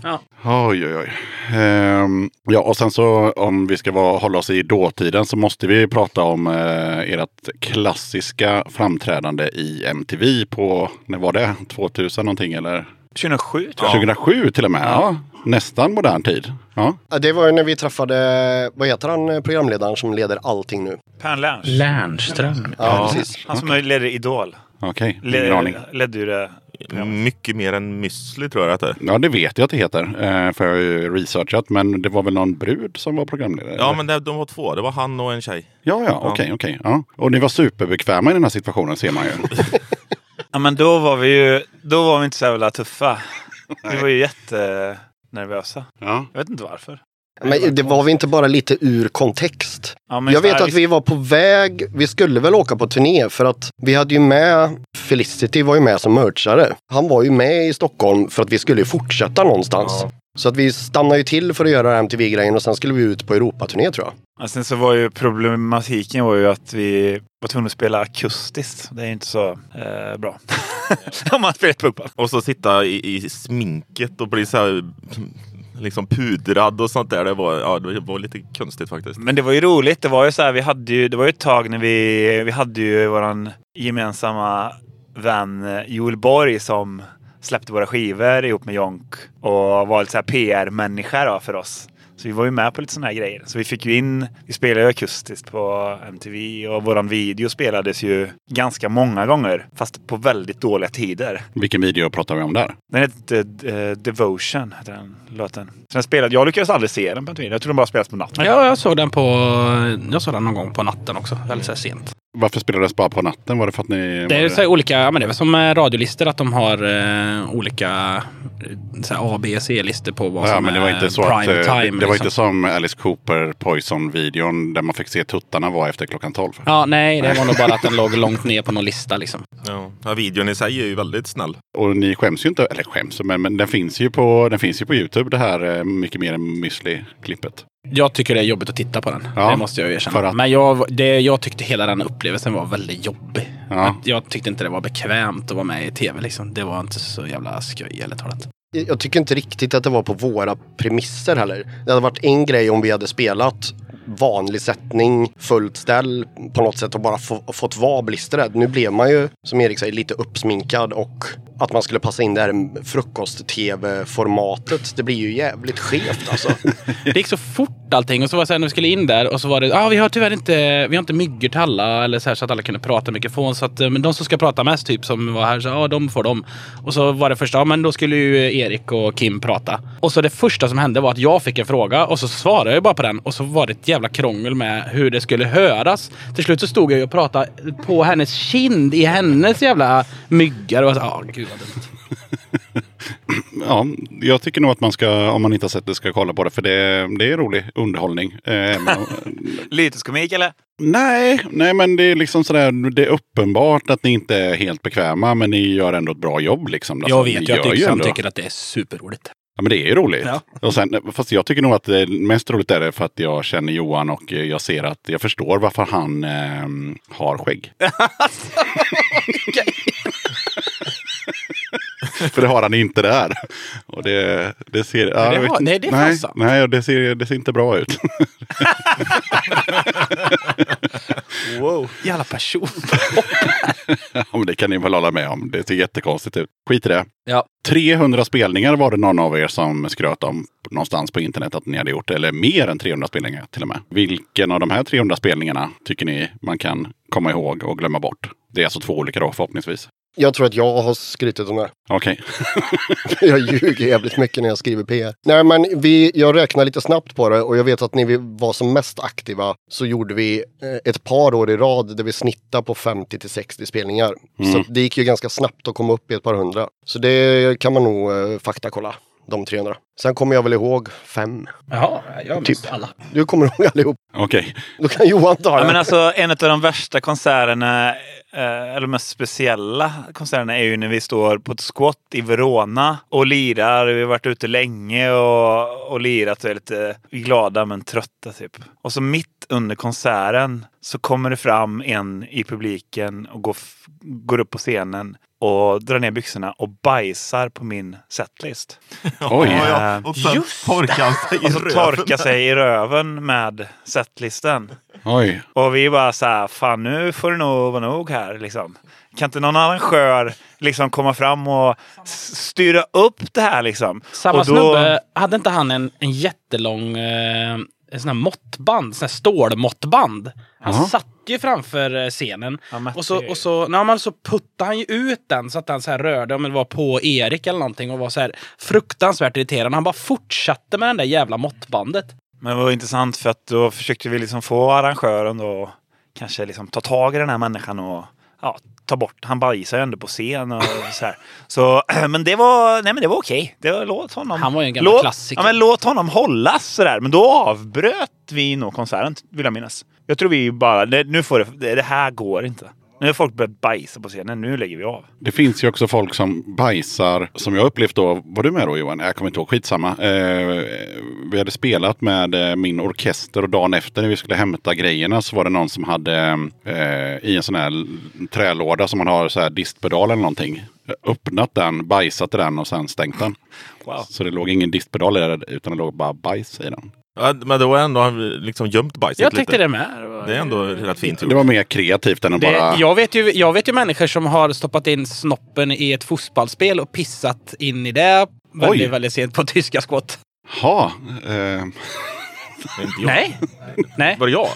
Oj, oj, oj. Ehm, ja, och sen så om vi ska vara, hålla oss i dåtiden så måste vi prata om eh, ert klassiska framträdande i MTV på, när var det? 2000 någonting eller? 2007 tror jag. 2007 till och med. Ja. Nästan modern tid. Ja. Ja, Det var ju när vi träffade, vad heter han, programledaren som leder allting nu? Per Lernström. Lernström. Ja, precis. Han som ledde Idol. Okej, ingen Le- aning. Ledde ju det. Mycket mer än müsli tror jag att det är. Ja, det vet jag att det heter. Eh, för jag har ju researchat. Men det var väl någon brud som var programledare? Ja, eller? men det, de var två. Det var han och en tjej. ja, ja, okej, okej. Ja. Och ni var superbekväma i den här situationen ser man ju. Ja men då var vi ju, då var vi inte så jävla tuffa. Vi var ju jättenervösa. ja. Jag vet inte varför. Men det var vi inte bara lite ur kontext? Ja, Jag vet att vi var på väg, vi skulle väl åka på turné för att vi hade ju med, Felicity var ju med som merchare. Han var ju med i Stockholm för att vi skulle ju fortsätta någonstans. Så att vi stannade ju till för att göra MTV-grejen och sen skulle vi ut på Europaturné tror jag. Ja, sen så var ju problematiken var ju att vi var tvungna att spela akustiskt. Det är inte så eh, bra. Om man spelar punkband. Och så sitta i, i sminket och bli så här liksom pudrad och sånt där. Det var, ja, det var lite konstigt faktiskt. Men det var ju roligt. Det var ju så här, vi hade ju, det var ju ett tag när vi, vi hade ju våran gemensamma vän eh, Joel Borg som släppte våra skivor ihop med Jonk och var lite så här PR-människa för oss. Så vi var ju med på lite sådana här grejer. Så vi fick ju in, vi spelade ju akustiskt på MTV och våran video spelades ju ganska många gånger. Fast på väldigt dåliga tider. Vilken video pratar vi om där? Den hette eh, Devotion, heter den låten. Så den spelade, jag lyckades aldrig se den på MTV. Jag tror den bara spelades på natten. Ja, jag såg den på... Jag såg den någon gång på natten också. Väldigt sent. Varför spelades bara på natten? Var det för att ni... Det är så här olika, ja, men det är som radiolistor att de har eh, olika eh, så här A, B, C-listor på vad Ja, som men det var är inte så att, prime eh, time. det, det var liksom. inte som Alice Cooper Poison-videon där man fick se tuttarna var efter klockan 12. Ja, nej, det var nog bara att den låg långt ner på någon lista liksom. Ja. Ja, videon i sig är ju väldigt snäll. Och ni skäms ju inte, eller skäms, men, men den, finns ju på, den finns ju på Youtube det här eh, mycket mer än müsli-klippet. Jag tycker det är jobbigt att titta på den. Ja, det måste jag erkänna. för att- Men jag, det, jag tyckte hela den upplevelsen var väldigt jobbig. Ja. Jag tyckte inte det var bekvämt att vara med i tv liksom. Det var inte så jävla skoj eller talat. Jag tycker inte riktigt att det var på våra premisser heller. Det hade varit en grej om vi hade spelat vanlig sättning, fullt ställ på något sätt och bara få, fått vara blisträdd. Nu blev man ju, som Erik säger, lite uppsminkad och att man skulle passa in det här frukost-tv-formatet. Det blir ju jävligt skevt alltså. Det gick så fort allting och så var det så här när vi skulle in där och så var det, ja ah, vi har tyvärr inte, vi har inte myggor till alla eller så här så att alla kunde prata i mikrofon så att eh, men de som ska prata mest typ som var här så ja de får dem. Och så var det första, ja men då skulle ju Erik och Kim prata. Och så det första som hände var att jag fick en fråga och så svarade jag bara på den och så var det ett jävla krångel med hur det skulle höras. Till slut så stod jag och pratade på hennes kind i hennes jävla myggar och ja gud vad dumt. Ja, jag tycker nog att man ska, om man inte har sett det, ska kolla på det. För det, det är rolig underhållning. Eh, Lyteskomik eller? nej, nej, men det är liksom sådär, det är uppenbart att ni inte är helt bekväma, men ni gör ändå ett bra jobb liksom. Alltså, Jag ni vet ju att Yxan tycker att det är superroligt. Ja, men det är ju roligt. Ja. Och sen, fast jag tycker nog att det mest roligt är det för att jag känner Johan och jag ser att jag förstår varför han eh, har skägg. för det har han inte där. Och det, det ser... ja, det har- nej, det är nej, sant. nej, det ser, det ser inte bra ut. Wow. Jävla person. ja, men det kan ni väl hålla med om. Det ser jättekonstigt ut. Skit i det. Ja. 300 spelningar var det någon av er som skröt om någonstans på internet att ni hade gjort. Eller mer än 300 spelningar till och med. Vilken av de här 300 spelningarna tycker ni man kan komma ihåg och glömma bort? Det är alltså två olika då förhoppningsvis. Jag tror att jag har skrytit om det. Okej. Jag ljuger jävligt mycket när jag skriver PR. Nej men vi, jag räknar lite snabbt på det och jag vet att när vi var som mest aktiva så gjorde vi eh, ett par år i rad där vi snittade på 50 till 60 spelningar. Så att det gick ju ganska snabbt att komma upp i ett par hundra. Så det kan man nog eh, faktakolla, de 300. Sen kommer jag väl ihåg fem. Jaha, jag Typ. typ alla. Du kommer ihåg allihop. Okej. Då kan Johan ta Ja, det. men alltså, en av de värsta konserterna, eller de mest speciella konserterna är ju när vi står på ett skott i Verona och lirar. Vi har varit ute länge och, och lirat och är lite glada men trötta typ. Och så mitt under konserten så kommer det fram en i publiken och går, går upp på scenen och drar ner byxorna och bajsar på min setlist. Oj. Ja, ja. Och sen Just torkar sig i Och så röven. torkar sig i röven med setlisten. Oj. Och vi bara så här, fan nu får det nog vara nog här liksom. Kan inte någon arrangör liksom komma fram och styra upp det här liksom? Samma och då, snubbe, hade inte han en, en jättelång eh, en sån här måttband, sån här stålmåttband? Han Jaha. satt ju framför eh, scenen. Ja. Och så, och så, när man så puttade han ju ut den så att den så här rörde, om det var på Erik eller någonting och var så här fruktansvärt irriterande. Han bara fortsatte med den där jävla måttbandet. Men det var intressant för att då försökte vi liksom få arrangören då kanske liksom ta tag i den här människan och ja, ta bort. Han bajsade ju ändå på scen och så här. Så, men det var, nej men det var okej. Det var, låt honom. Han var ju en gammal låt, klassiker. Ja, men låt honom hållas sådär. Men då avbröt vi nog konserten, vill jag minnas. Jag tror vi bara, det, nu får det, det, det här går inte. Nu har folk börjat bajsa på scenen, nu lägger vi av. Det finns ju också folk som bajsar, som jag upplevt då. Var du med då Johan? Jag kommer inte ihåg, skitsamma. Eh, vi hade spelat med eh, min orkester och dagen efter när vi skulle hämta grejerna så var det någon som hade eh, i en sån här trälåda som man har så här distpedal eller någonting. Öppnat den, bajsat i den och sen stängt den. Wow. Så det låg ingen distpedal i den utan det låg bara bajs i den. Ja, men då har ändå liksom gömt bajset Jag lite. tyckte det med. Det var- Det är ändå rätt fint gjort. Det var mer kreativt än att Det, bara... jag, vet ju, jag vet ju människor som har stoppat in snoppen i ett fotbollsspel och pissat in i det väldigt, Oj. väldigt sent på tyska skott. Ha, eh, Det. Nej. Nej. Var det jag?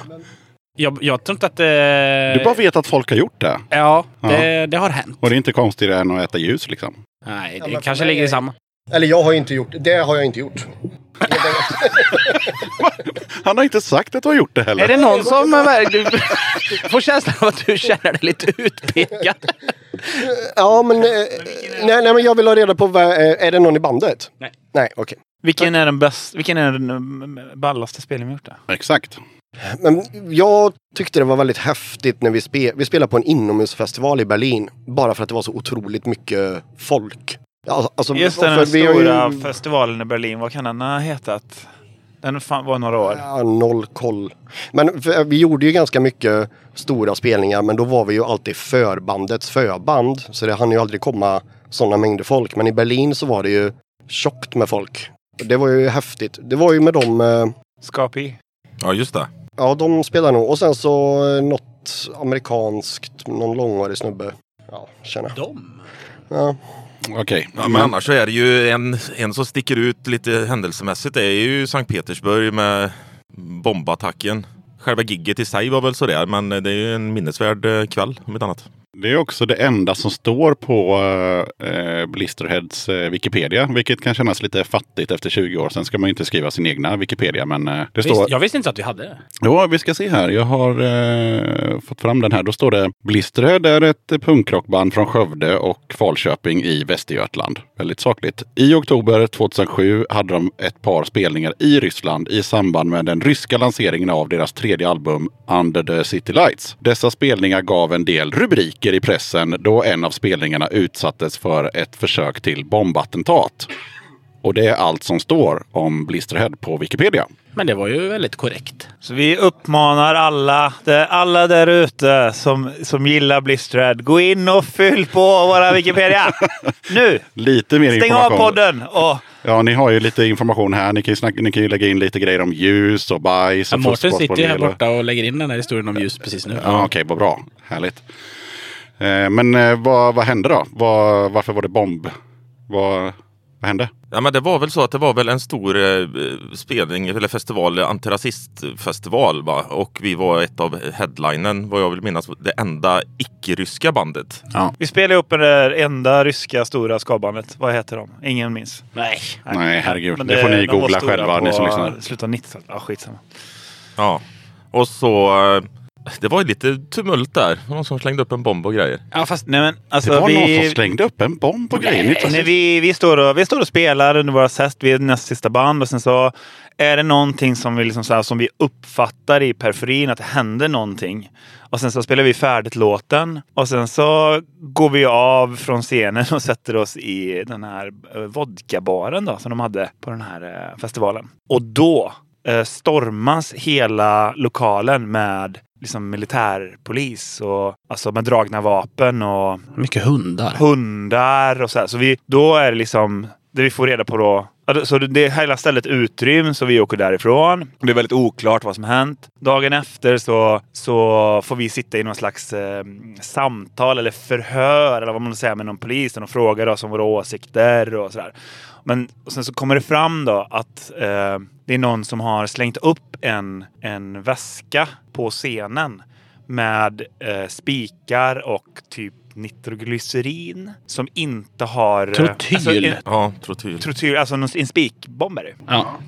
Jag, jag tror inte att det... du bara vet att folk har gjort det. Ja, det, det har hänt. Och det är inte konstigare än att äta ljus liksom. Nej, Ja, det för kanske ligger i är- samma. Eller jag har inte gjort det. har jag inte gjort. Han har inte sagt att du har gjort det heller. Är det någon som... Du får känslan av att du känner dig lite utpekad. Ja men, eh, nej, nej men jag vill ha reda på, eh, är det någon i bandet? Nej. Nej, okej. Vilken är den bäst, vilken är den mm, ballaste spelningen vi gjort? Då? Exakt. Men jag tyckte det var väldigt häftigt när vi, spe, vi spelade på en inomhusfestival i Berlin. Bara för att det var så otroligt mycket folk. Ja, Alltså, Just för den vi har ju- stora festivalen i Berlin, vad kan den ha hetat? Den var några år. Ja, noll koll. Men för, vi gjorde ju ganska mycket stora spelningar men då var vi ju alltid förbandets förband. Så det hann ju aldrig komma sådana mängder folk. Men i Berlin så var det ju tjockt med folk. Det var ju häftigt. Det var ju med dem, eh, Skapi. Ja, just det. ja de spelade nog. Och sen så eh, något amerikanskt, någon långårig snubbe. Ja, tjena. De? Ja. Okej. Ja, men annars så är det ju en, en som sticker ut lite händelsemässigt. Det är ju Sankt Petersburg med bombattacken. Själva gigget i sig var väl sådär, men det är ju en minnesvärd eh, kväll om inte annat. Det är också det enda som står på eh, Blisterheads eh, Wikipedia. Vilket kan kännas lite fattigt efter 20 år. Sen ska man ju inte skriva sin egna Wikipedia. Men eh, det står... Visst, jag visste inte att vi hade det. Ja, vi ska se här. Jag har eh, fått fram den här. Då står det Blisterhead är ett punkrockband från Skövde och Falköping i Västergötland. Väldigt sakligt. I oktober 2007 hade de ett par spelningar i Ryssland i samband med den ryska lanseringen av deras tredje album Under the City Lights. Dessa spelningar gav en del rubriker i pressen då en av spelningarna utsattes för ett försök till bombattentat. Och det är allt som står om Blisterhead på Wikipedia. Men det var ju väldigt korrekt. Så vi uppmanar alla, alla där ute som, som gillar Blisterhead. Gå in och fyll på våra Wikipedia. Nu! Lite mer Stäng av information. podden! Och Ja, ni har ju lite information här. Ni kan ju, snacka, ni kan ju lägga in lite grejer om ljus och bajs. Ja, Mårten sitter ju här borta och lägger in den här historien om ljus precis nu. Ja, Okej, vad bra. Härligt. Eh, men eh, vad, vad hände då? Vad, varför var det bomb? Vad, vad hände? Ja, men det var väl så att det var väl en stor eh, spelning eller festival, antirasistfestival va? Och vi var ett av headlinen, vad jag vill minnas, det enda icke-ryska bandet. vi spelade upp det där enda ryska stora skabandet. Vad heter de? Ingen minns. Nej. Nej, herregud. Men Det får ni googla själva, ni som lyssnar. slutet av 90-talet. Ja, skitsamma. Ja. Och så, eh, det var ju lite tumult där. Någon som slängde upp en bomb och grejer. Ja, fast Nej, men alltså, Det var vi, någon som slängde upp en bomb på grejen. Nej, vi, vi, står och, vi står och spelar under våra test. Vi är näst sista band och sen så är det någonting som vi, liksom så här, som vi uppfattar i periferin att det händer någonting. Och sen så spelar vi färdigt låten och sen så går vi av från scenen och sätter oss i den här eh, vodkabaren då, som de hade på den här eh, festivalen. Och då eh, stormas hela lokalen med liksom militärpolis och alltså med dragna vapen och mycket hundar. hundar och så här. Så vi, då är det liksom det vi får reda på då. Så det, det hela stället utryms och vi åker därifrån. Det är väldigt oklart vad som hänt. Dagen efter så, så får vi sitta i någon slags eh, samtal eller förhör eller vad man säger med någon polis och frågar oss om våra åsikter och sådär. Men och sen så kommer det fram då att eh, det är någon som har slängt upp en, en väska på scenen med eh, spikar och typ nitroglycerin som inte har... eh, Trotyl. Alltså, en, Ja, trotyl. trotyl, alltså en spikbomb är det.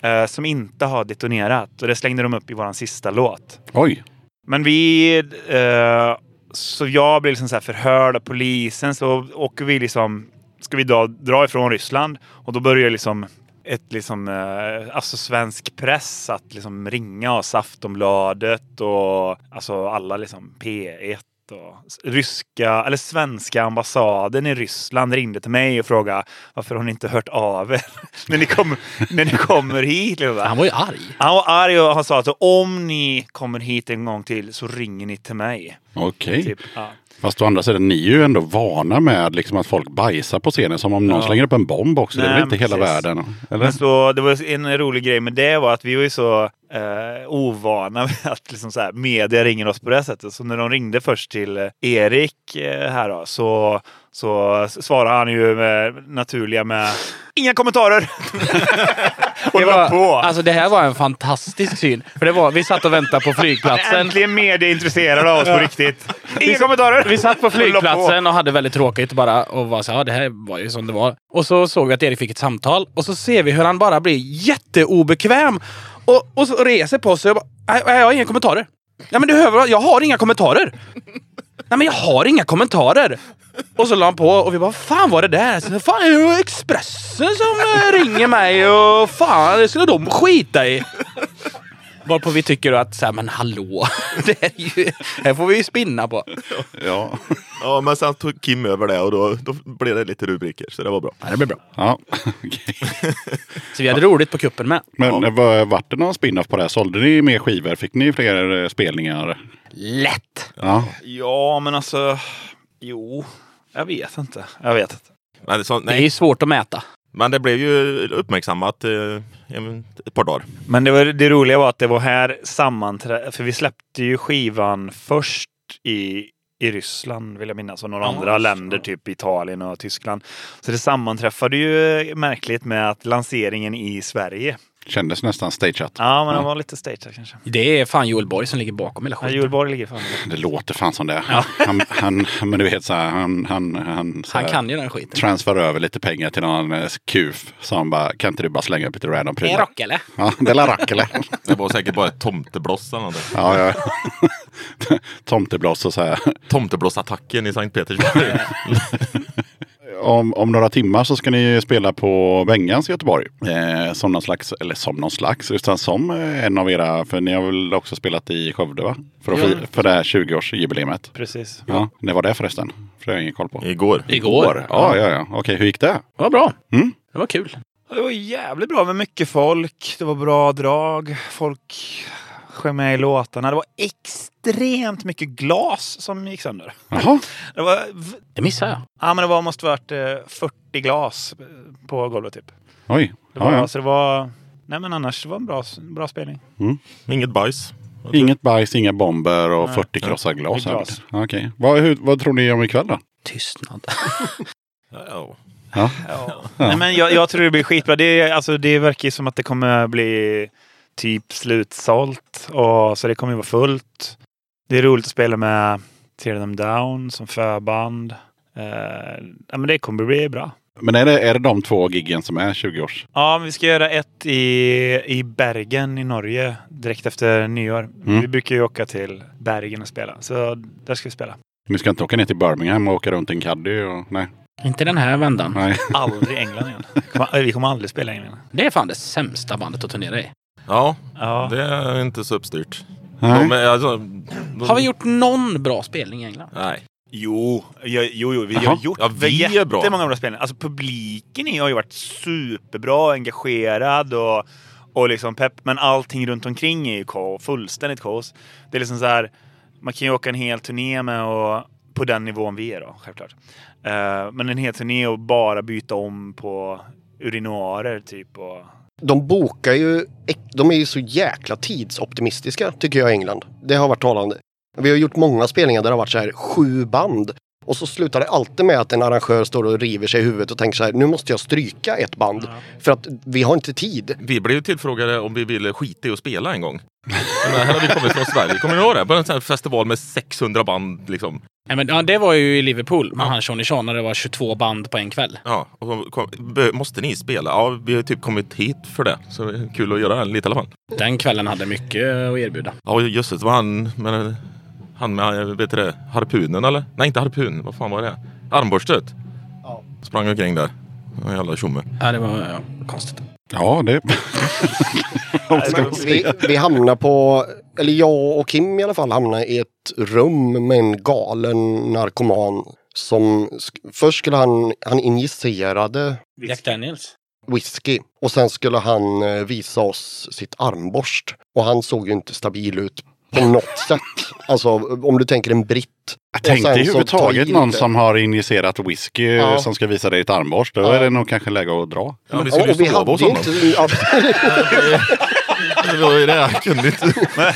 Ja. Eh, som inte har detonerat. Och det slängde de upp i våran sista låt. Oj. Men vi... Eh, så jag blir liksom så här förhörd av polisen. Så åker vi liksom... Ska vi då dra ifrån Ryssland. Och då börjar liksom ett liksom, eh, alltså svensk press att liksom ringa oss, Aftonbladet och alltså alla liksom P1 och ryska eller svenska ambassaden i Ryssland ringde till mig och frågade varför har ni inte hört av er när ni kommer, när ni kommer hit? Liksom. Han var ju arg. Han var arg och han sa att om ni kommer hit en gång till så ringer ni till mig. Okej. Typ. Ja. Fast å andra sidan, ni är ju ändå vana med liksom, att folk bajsar på scenen. Som om någon Ja. slänger upp en bomb också. det är Nej, väl inte men hela precis. världen? Eller? Men så, det var en rolig grej med det var att vi var ju så eh, ovana med att liksom så här, media ringer oss på det sättet. Så när de ringde först till eh, Erik eh, här då, så, så svarade han ju med, naturliga med inga kommentarer. och Det, var, på. alltså, det här var en fantastisk syn. För det var, vi satt och väntade på flygplatsen. Äntligen media intresserade av oss på riktigt. Inga kommentarer! Vi satt på flygplatsen och hade väldigt tråkigt bara och var så ja, det här var ju som det var. Och så såg vi att Erik fick ett samtal och så ser vi hur han bara blir jätteobekväm och, och så reser på sig och bara, jag har inga kommentarer. Nej men du hör jag har inga kommentarer. Nej men jag har inga kommentarer. Och så la han på och vi bara, fan var det där? Så, fan är det Expressen som eh, ringer mig och fan det skulle de skita i. Varpå vi tycker att, så här, men hallå, det är ju, här får vi ju spinna på. Ja. Ja, men sen tog Kim över det och då, då blev det lite rubriker, så det var bra. Ja, det blir bra. ja. okej. Så vi hade roligt på kuppen med. Men ja. vart det någon spin-off på det? här? Sålde ni mer skivor? Fick ni fler eh, spelningar? Lätt! Ja. Ja, men alltså... Jo, jag vet inte. Jag vet inte. Men det, så, Det är ju svårt att mäta. Men det blev ju uppmärksammat eh, ett par dagar. Men det, var, det roliga var att det var här sammanträde... För vi släppte ju skivan först i, i Ryssland, vill jag minnas, och några andra länder, typ Italien och Tyskland. Så det sammanträffade ju märkligt med att lanseringen i Sverige. Kändes nästan stageat. Ja, men den var lite stagead kanske. Det är fan Joel Borg som ligger bakom hela Ja, skiten. Julborg ligger fan Det låter fan som det. Han, han, men du vet så här, han, han, han, så Han här, kan ju den skiten. transfer över lite pengar till någon eh, kuf. som bara, kan inte du bara slänga upp lite random Det är prylar? rock eller? Ja, det är la rack eller? Det var säkert bara ett tomtebloss eller någonting. Ja, ja. Tomtebloss och så här. Tomteblossattacken i Sankt Petersburg. Om, om några timmar så ska ni spela på Bengans i Göteborg. Eh, som någon slags, eller som någon slags, utan som eh, en av era, för ni har väl också spelat i Skövde va? För, att fi, för det här 20-årsjubileumet. Precis. Ja, när var det förresten? För det har jag ingen koll på. Igår. Igår. Ja, ja, ja. Okej, hur gick det? Det var bra. Mm. Det var kul. Det var jävligt bra med mycket folk. Det var bra drag. Folk sjöng med i låtarna. Det var extremt mycket glas som gick sönder. Jaha. Det var, Det missar jag. ja, men det var, måste varit eh, 40 glas på golvet typ. Oj. Det var, Ja, ja. Så det var... Nej men annars det var en bra, bra spelning. Inget bajs. Inget bajs, inga bomber och Nej. 40 krossade glas. Glas. Okej. Vad, hur, vad tror ni om ikväll då? Tystnad. Ja. Ja. Ja. Nej, men jag, jag tror det blir skitbra. Det, är- alltså, det verkar ju som att det kommer bli typ slutsålt. Och, så det kommer ju vara fullt. Det är roligt att spela med Tear Them Down som förband. Eh, ja, men det kommer bli bra. Men är det, är det de två giggen som är 20 års? Ja, vi ska göra ett i, i Bergen i Norge direkt efter nyår. Mm. Vi brukar ju åka till Bergen och spela. Så där ska vi spela. Ni ska inte åka ner till Birmingham och åka runt i en caddy? Och, nej. Inte den här vändan. nej. Aldrig England igen. Vi kommer aldrig spela i England. Det är fan det sämsta bandet att turnera i. ja, Ja. det är inte så uppstyrt. De är, alltså, de, Har vi gjort någon bra spelning i England? Nej. Jo, jo, jo, jo vi Jaha. har gjort Ja, vi är bra. jättemånga bra spelningar. Alltså publiken har ju varit superbra, engagerad och, och liksom pepp. Men allting runt omkring är ju kaos, fullständigt kaos. Det är liksom så här, man kan ju åka en hel turné med och på den nivån vi är då, självklart. Eh, men en hel turné och bara byta om på urinoarer typ. Och, De bokar ju, de är ju så jäkla tidsoptimistiska tycker jag i England. Det har varit talande. Vi har gjort många spelningar där det har varit så här sju band. Och så slutar det alltid med att en arrangör står och river sig i huvudet och tänker så här, nu måste jag stryka ett band. För att vi har inte tid. Vi blev tillfrågade om vi ville skita i att spela en gång. Men här har vi kommit från Sverige. Kommer ni ihåg det? På en sån här festival med 600 band liksom. Nej, men, ja, det var ju i Liverpool med han Johnny Sean när det var 22 band på en kväll. Ja, och så kom, "Bö- måste ni spela? Ja, vi har typ kommit hit för det. Så det är kul att göra det lite i alla fall. Den kvällen hade mycket att erbjuda. Ja, jösses, det var han med, han med vet du det, harpunen eller? Nej, inte harpun. Vad fan var det? Armborstet. Ja. Sprang omkring där. En jävla tjomme. Ja, det var ja, konstigt. Ja, det... Vi, vi hamnar på, eller jag och Kim i alla fall hamnar i ett rum med en galen narkoman. Som först skulle han, han injicerade Jack Daniels. whisky och sen skulle han eh, visa oss sitt armborst. Och han såg ju inte stabil ut på något sätt. Alltså om du tänker en britt. Jag tänkte Och sen så överhuvudtaget någon som har injicerat whisky Ja. som ska visa dig ett armborst. Då Ja. är det nog kanske läge att dra. Ja, vi Ja, skulle och vi hade inte... Det var ju det jag kunde inte. Men,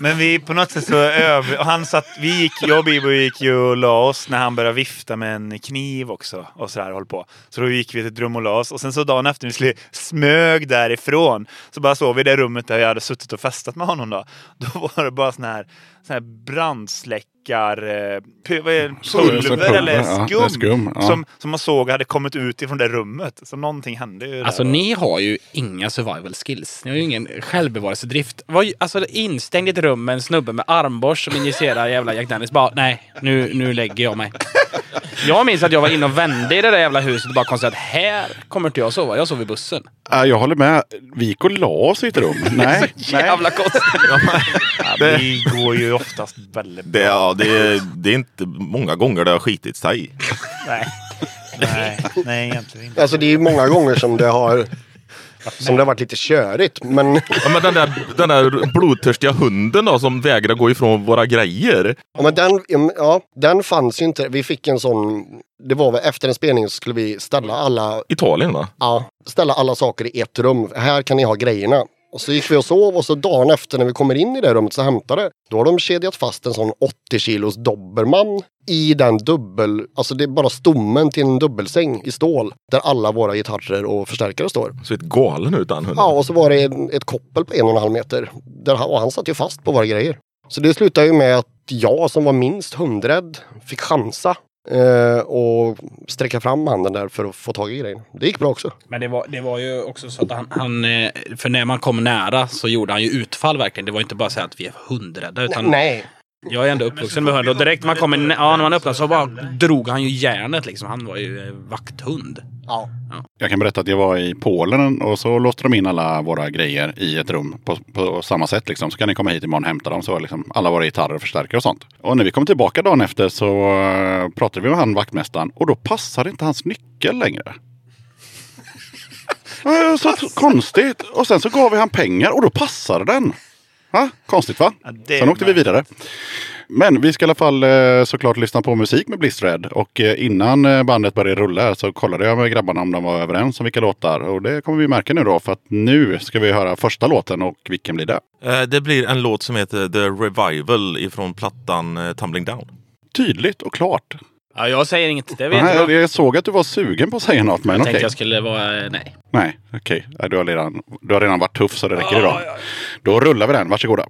men vi på något sätt så över... och Han satt, vi gick, jag och Bibo gick ju och la oss när han började vifta med en kniv också. Och så här på. Så då gick vi till ett rum och la oss. Och sen så dagen efter vi skulle smög därifrån. Så bara sov vi i det rummet där jag hade suttit och festat med honom då. Då var det bara sån här, sån här brandsläckar... Eh, pu- vad är det? pulver eller ja, det skum. är skum, ja. som, som man såg hade kommit ut ifrån det rummet. Så någonting hände ju. där. Alltså ni har ju inga survival skills. Ni har ju ingen självbevarelsedrift. Vad- Alltså instängd i ett rum med en snubbe med armborst som injicerar jävla Jack Daniels. Bara nej, nu, nu lägger jag mig. Jag minns att jag var inne och vände i det där jävla huset och bara konstaterade att här kommer inte jag sova. Jag sov i bussen. Ja, Jag håller med. Vi gick och la oss i ett rum. Nej, nej. Jävla konstigt. Ja, vi går ju oftast väldigt bra. Det, ja, det, är, det är inte många gånger det har skitit sig. Nej. Nej, nej, egentligen inte. alltså det är ju många gånger som det har som det har varit lite körigt. Men Ja, men den där, den där blodtörstiga hunden då som vägrar gå ifrån våra grejer. Ja, men den, ja, den fanns ju inte. Vi fick en sån, det var väl efter en spelning så skulle vi ställa alla, Italien va? ja, ställa alla saker i ett rum. Här kan ni ha grejerna. Och så gick vi och sov och så dagen efter när vi kommer in i det rummet så hämtade då har de kedjat fast en sån 80 kilos dobermann i den dubbel, alltså det är bara stommen till en dubbelsäng i stål där alla våra gitarrer och förstärkare står. Så ett galen ut hunden. Ja, och så var det en, ett koppel på en och en halv meter. Där han, och han satt ju fast på våra grejer. Så det slutade ju med att jag som var minst hundrädd fick chansa eh, och sträcka fram handen där för att få tag i grejen. Det gick bra också. Men det var, det var ju också så att han, han... eh, För när man kom nära så gjorde han ju utfall verkligen. Det var inte bara säga att vi är hundrädda. Utan Nej. Jag är ändå uppvuxen med hund och direkt när man kommer ja, när man öppnade så bara drog han ju järnet liksom. Han var ju eh, vakthund. Ja. Jag kan berätta att jag var i Polen och så låste de in alla våra grejer i ett rum på, på samma sätt. Liksom. Så kan ni komma hit imorgon och hämta dem. Så liksom alla våra gitarrer och förstärkare och sånt. Och när vi kom tillbaka dagen efter så eh, pratade vi med han vaktmästaren och då passade inte hans nyckel längre. Så konstigt. Och sen så gav vi han pengar och då passade den. Ha? Konstigt va? Ja, sen åkte vi vidare. Men vi ska i alla fall eh, såklart lyssna på musik med Blisterhead. Och eh, innan eh, bandet började rulla så kollade jag med grabbarna om de var överens om vilka låtar. Och det kommer vi märka nu då. För att nu ska vi höra första låten och vilken blir det? Det blir en låt som heter The Revival ifrån plattan Tumbling Down. Tydligt och klart. Ja, jag säger inget. Det vet Nej, jag. jag såg att du var sugen på att säga något men Jag okej. tänkte jag skulle vara... eh, Nej. Nej, okej. Nej, Du, har redan, du har redan varit tuff så det räcker idag. Då rullar vi den. Varsågoda.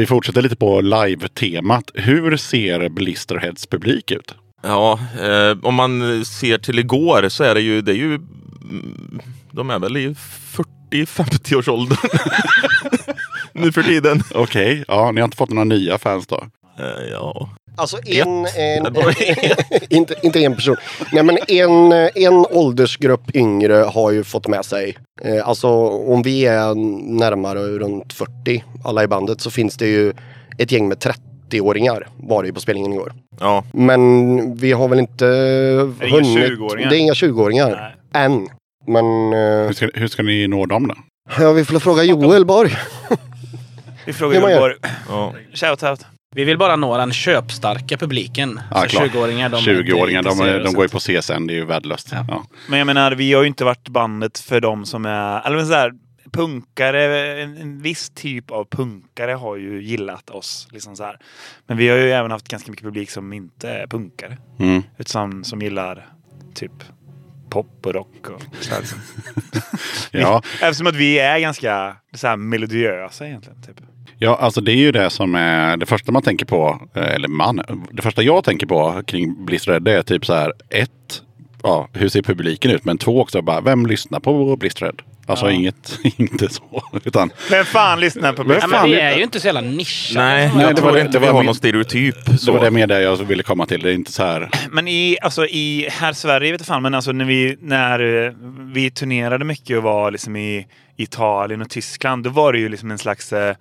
Vi fortsätter lite på live-temat. Hur ser Blisterheads publik ut? Ja, eh, om man ser till igår så är det ju, det är ju mm, de är väl i 40-50 års åldern nu för tiden. Okej, ja, ni har inte fått några nya fans då? Eh, ja. Alltså en, en, Det inte, inte en person. Nej men en, en åldersgrupp yngre har ju fått med sig. Eh, alltså om vi är närmare runt 40 alla i bandet så finns det ju ett gäng med 30-åringar var det ju på spelningen igår. Ja, Men vi har väl inte är inga hunnit. 20-åringar. Det är inga 20-åringar. Nej. Än. Men eh, Hur ska, hur ska ni nå dem då? ja, vi får fråga Joel Borg. Vi frågar gör. Göteborg. ja. Shout out. Vi vill bara nå den köpstarka publiken. Ja, så klart. 20-åringar, de är 20-åringar, de, de så går ju på CSN, det är ju värdelöst. Ja. Ja. Men jag menar, vi har ju inte varit bandet för dem som är... Eller så här, punkare, en, en viss typ av punkare har ju gillat oss. Liksom så här. Men vi har ju även haft ganska mycket publik som inte är punkare. Mm. Utan som gillar typ pop och rock. Och så här, liksom. Ja, Eftersom att vi är ganska så här, melodiösa egentligen. Typ. Ja, alltså det är ju det som är det första man tänker på. eh, Eller man. Det första jag tänker på kring Blizzard det är typ så här. Ett, ja, hur ser publiken ut? Men två också, bara, vem lyssnar på Blizzard? Alltså inget, inte så. Utan, Vem fan lyssnar på Vem Ja, vi är- ju inte så jävla nischade. Nej, Nej, jag det tror var det- inte det vi var har min- någon stereotyp. så Så. var det mer det jag ville komma till. Det är inte så här. Men i, alltså i här Sverige vet jag fan, men alltså när vi, när eh, vi turnerade mycket och var liksom i Italien och Tyskland, då var det ju liksom en slags eh,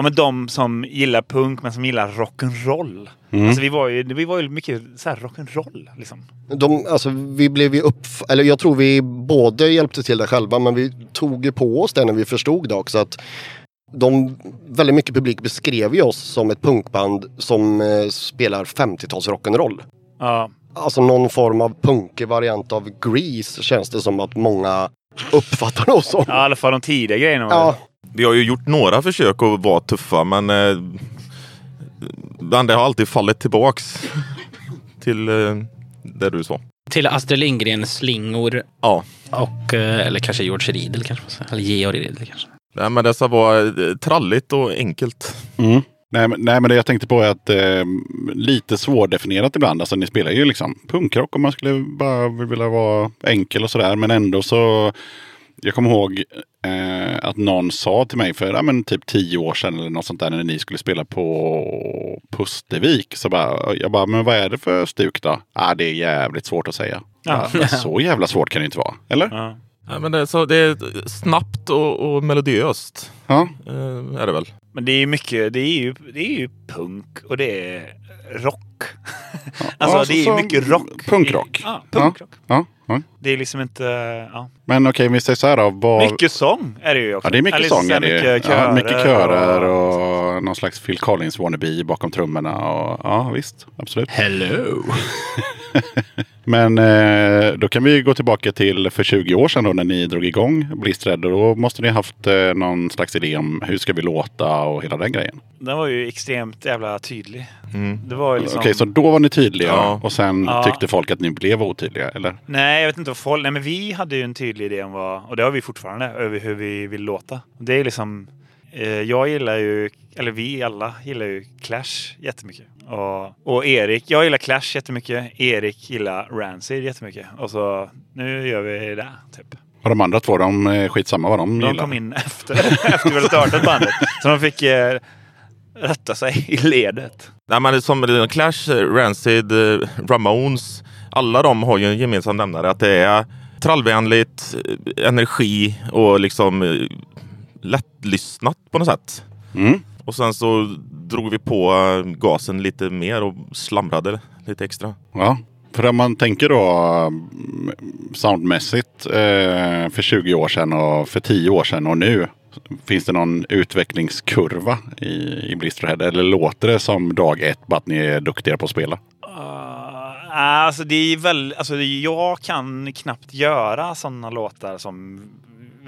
Ja men de som gillar punk men som gillar rock'n'roll. Alltså vi var ju, vi var ju mycket så här rock'n'roll liksom. De, alltså, vi blev ju upp, eller jag tror vi både hjälpte till det själva men vi tog ju på oss det när vi förstod det också. Att de, väldigt mycket publik beskrev ju oss som ett punkband som eh, spelar 50-tals rock'n'roll. Ja. Alltså någon form av punkig variant av Grease känns det som att många uppfattar oss som. ja, i alla fall de tidiga grejerna. Ja, Vi har ju gjort några försök att vara tuffa men eh, det har alltid fallit tillbaks till eh, det du sa. Till Astrid Lindgrens slingor Ja. och, eh, eller kanske George Riedel kanske. man säger. Eller Georg Riedel kanske. Nej, men dessa var eh, tralligt och enkelt. Mm. Nej, men, nej, men det jag tänkte på är att eh, lite svårdefinierat ibland. Alltså ni spelar ju liksom punkrock om man skulle bara vilja vara enkel och sådär. Men ändå så. Jag kommer ihåg eh, att någon sa till mig för ja, men typ tio år sedan eller något sånt där när ni skulle spela på Pustervik. Så bara, jag bara, men vad är det för stuk då? Ah, det är jävligt svårt att säga. Ja. Ja. så jävla svårt kan det inte vara. Eller? Ja. Nej, men det, är så, det är snabbt och, och melodiöst. Ja. Eh, är det väl. Men det är ju mycket, det är ju, det är ju punk och det är rock. alltså Ja, det är mycket rock. punkrock. Ja, punkrock. Ja, ja. Det är liksom inte, ja. Men okej, vi säger så här då. Vad, Mycket sång är det ju också. Ja, det är mycket Eller sång. så här Är det. ju. Mycket körer. ja, mycket körer och, någon slags Phil Collins wannabe bakom trummorna. Och, ja, visst. Absolut. Hello! Men eh, då kan vi gå tillbaka till för 20 år sedan då när ni drog igång. Och Då måste ni ha haft eh, någon slags idé om hur ska vi låta och hela den grejen. Den var ju extremt jävla tydlig. Mm. Det var liksom... Okej, så då var ni tydliga Ja. och sen Ja. tyckte folk att ni blev otydliga, eller? Nej, jag vet inte vad folk... Nej, men vi hade ju en tydlig idé om vad... Och det har vi fortfarande, över hur vi vill låta. Det är liksom... Eh, jag gillar ju... Eller vi alla gillar ju Clash jättemycket. Och, och Erik... Jag gillar Clash jättemycket. Erik gillar Rancid jättemycket. Och så... Nu gör vi det, typ. Och de andra två, de är skitsamma vad de, De gillar. kom in efter, efter vi hade startat bandet. Så de fick eh, rätta sig i ledet. Nej, men som Clash, eh, Rancid, eh, Ramones. Alla de har ju en gemensam nämnare att det är trallvänligt, eh, energi och liksom eh, lättlyssnat på något sätt. Mm. Och sen så drog vi på eh, gasen lite mer och slamrade lite extra. Ja, för om man tänker då mm, soundmässigt eh, för 20 år sedan och för 10 år sedan och nu. Finns det någon utvecklingskurva i, i Blisterhead? Eller låter det som dag ett bara att ni är duktigare på att spela? Uh, alltså det är väl, alltså jag kan knappt göra sådana låtar som...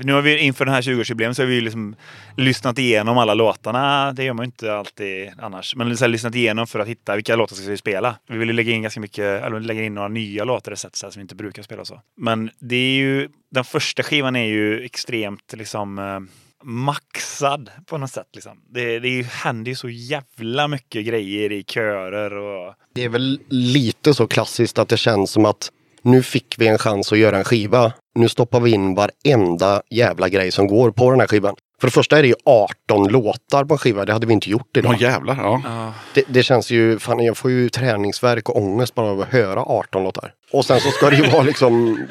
Nu har vi inför den här 20-årsjubileet så har vi liksom lyssnat igenom alla låtarna. Det gör man ju inte alltid annars. Men så här, lyssnat igenom för att hitta vilka låtar ska vi spela. Vi vill ju lägga in ganska mycket, eller lägga in några nya låtar så här, som vi inte brukar spela så. Men det är ju, den första skivan är ju extremt liksom eh, maxad på något sätt. Liksom. Det, det händer ju så jävla mycket grejer i körer och det är väl lite så klassiskt att det känns som att nu fick vi en chans att göra en skiva. Nu stoppar vi in varenda jävla grej som går på den här skivan. För det första är det ju 18 låtar på en skiva. Det hade vi inte gjort idag. Åh jävlar, ja. Det, det känns ju, fan jag får ju träningsverk och ångest bara av att höra 18 låtar. Och sen så ska det ju vara liksom...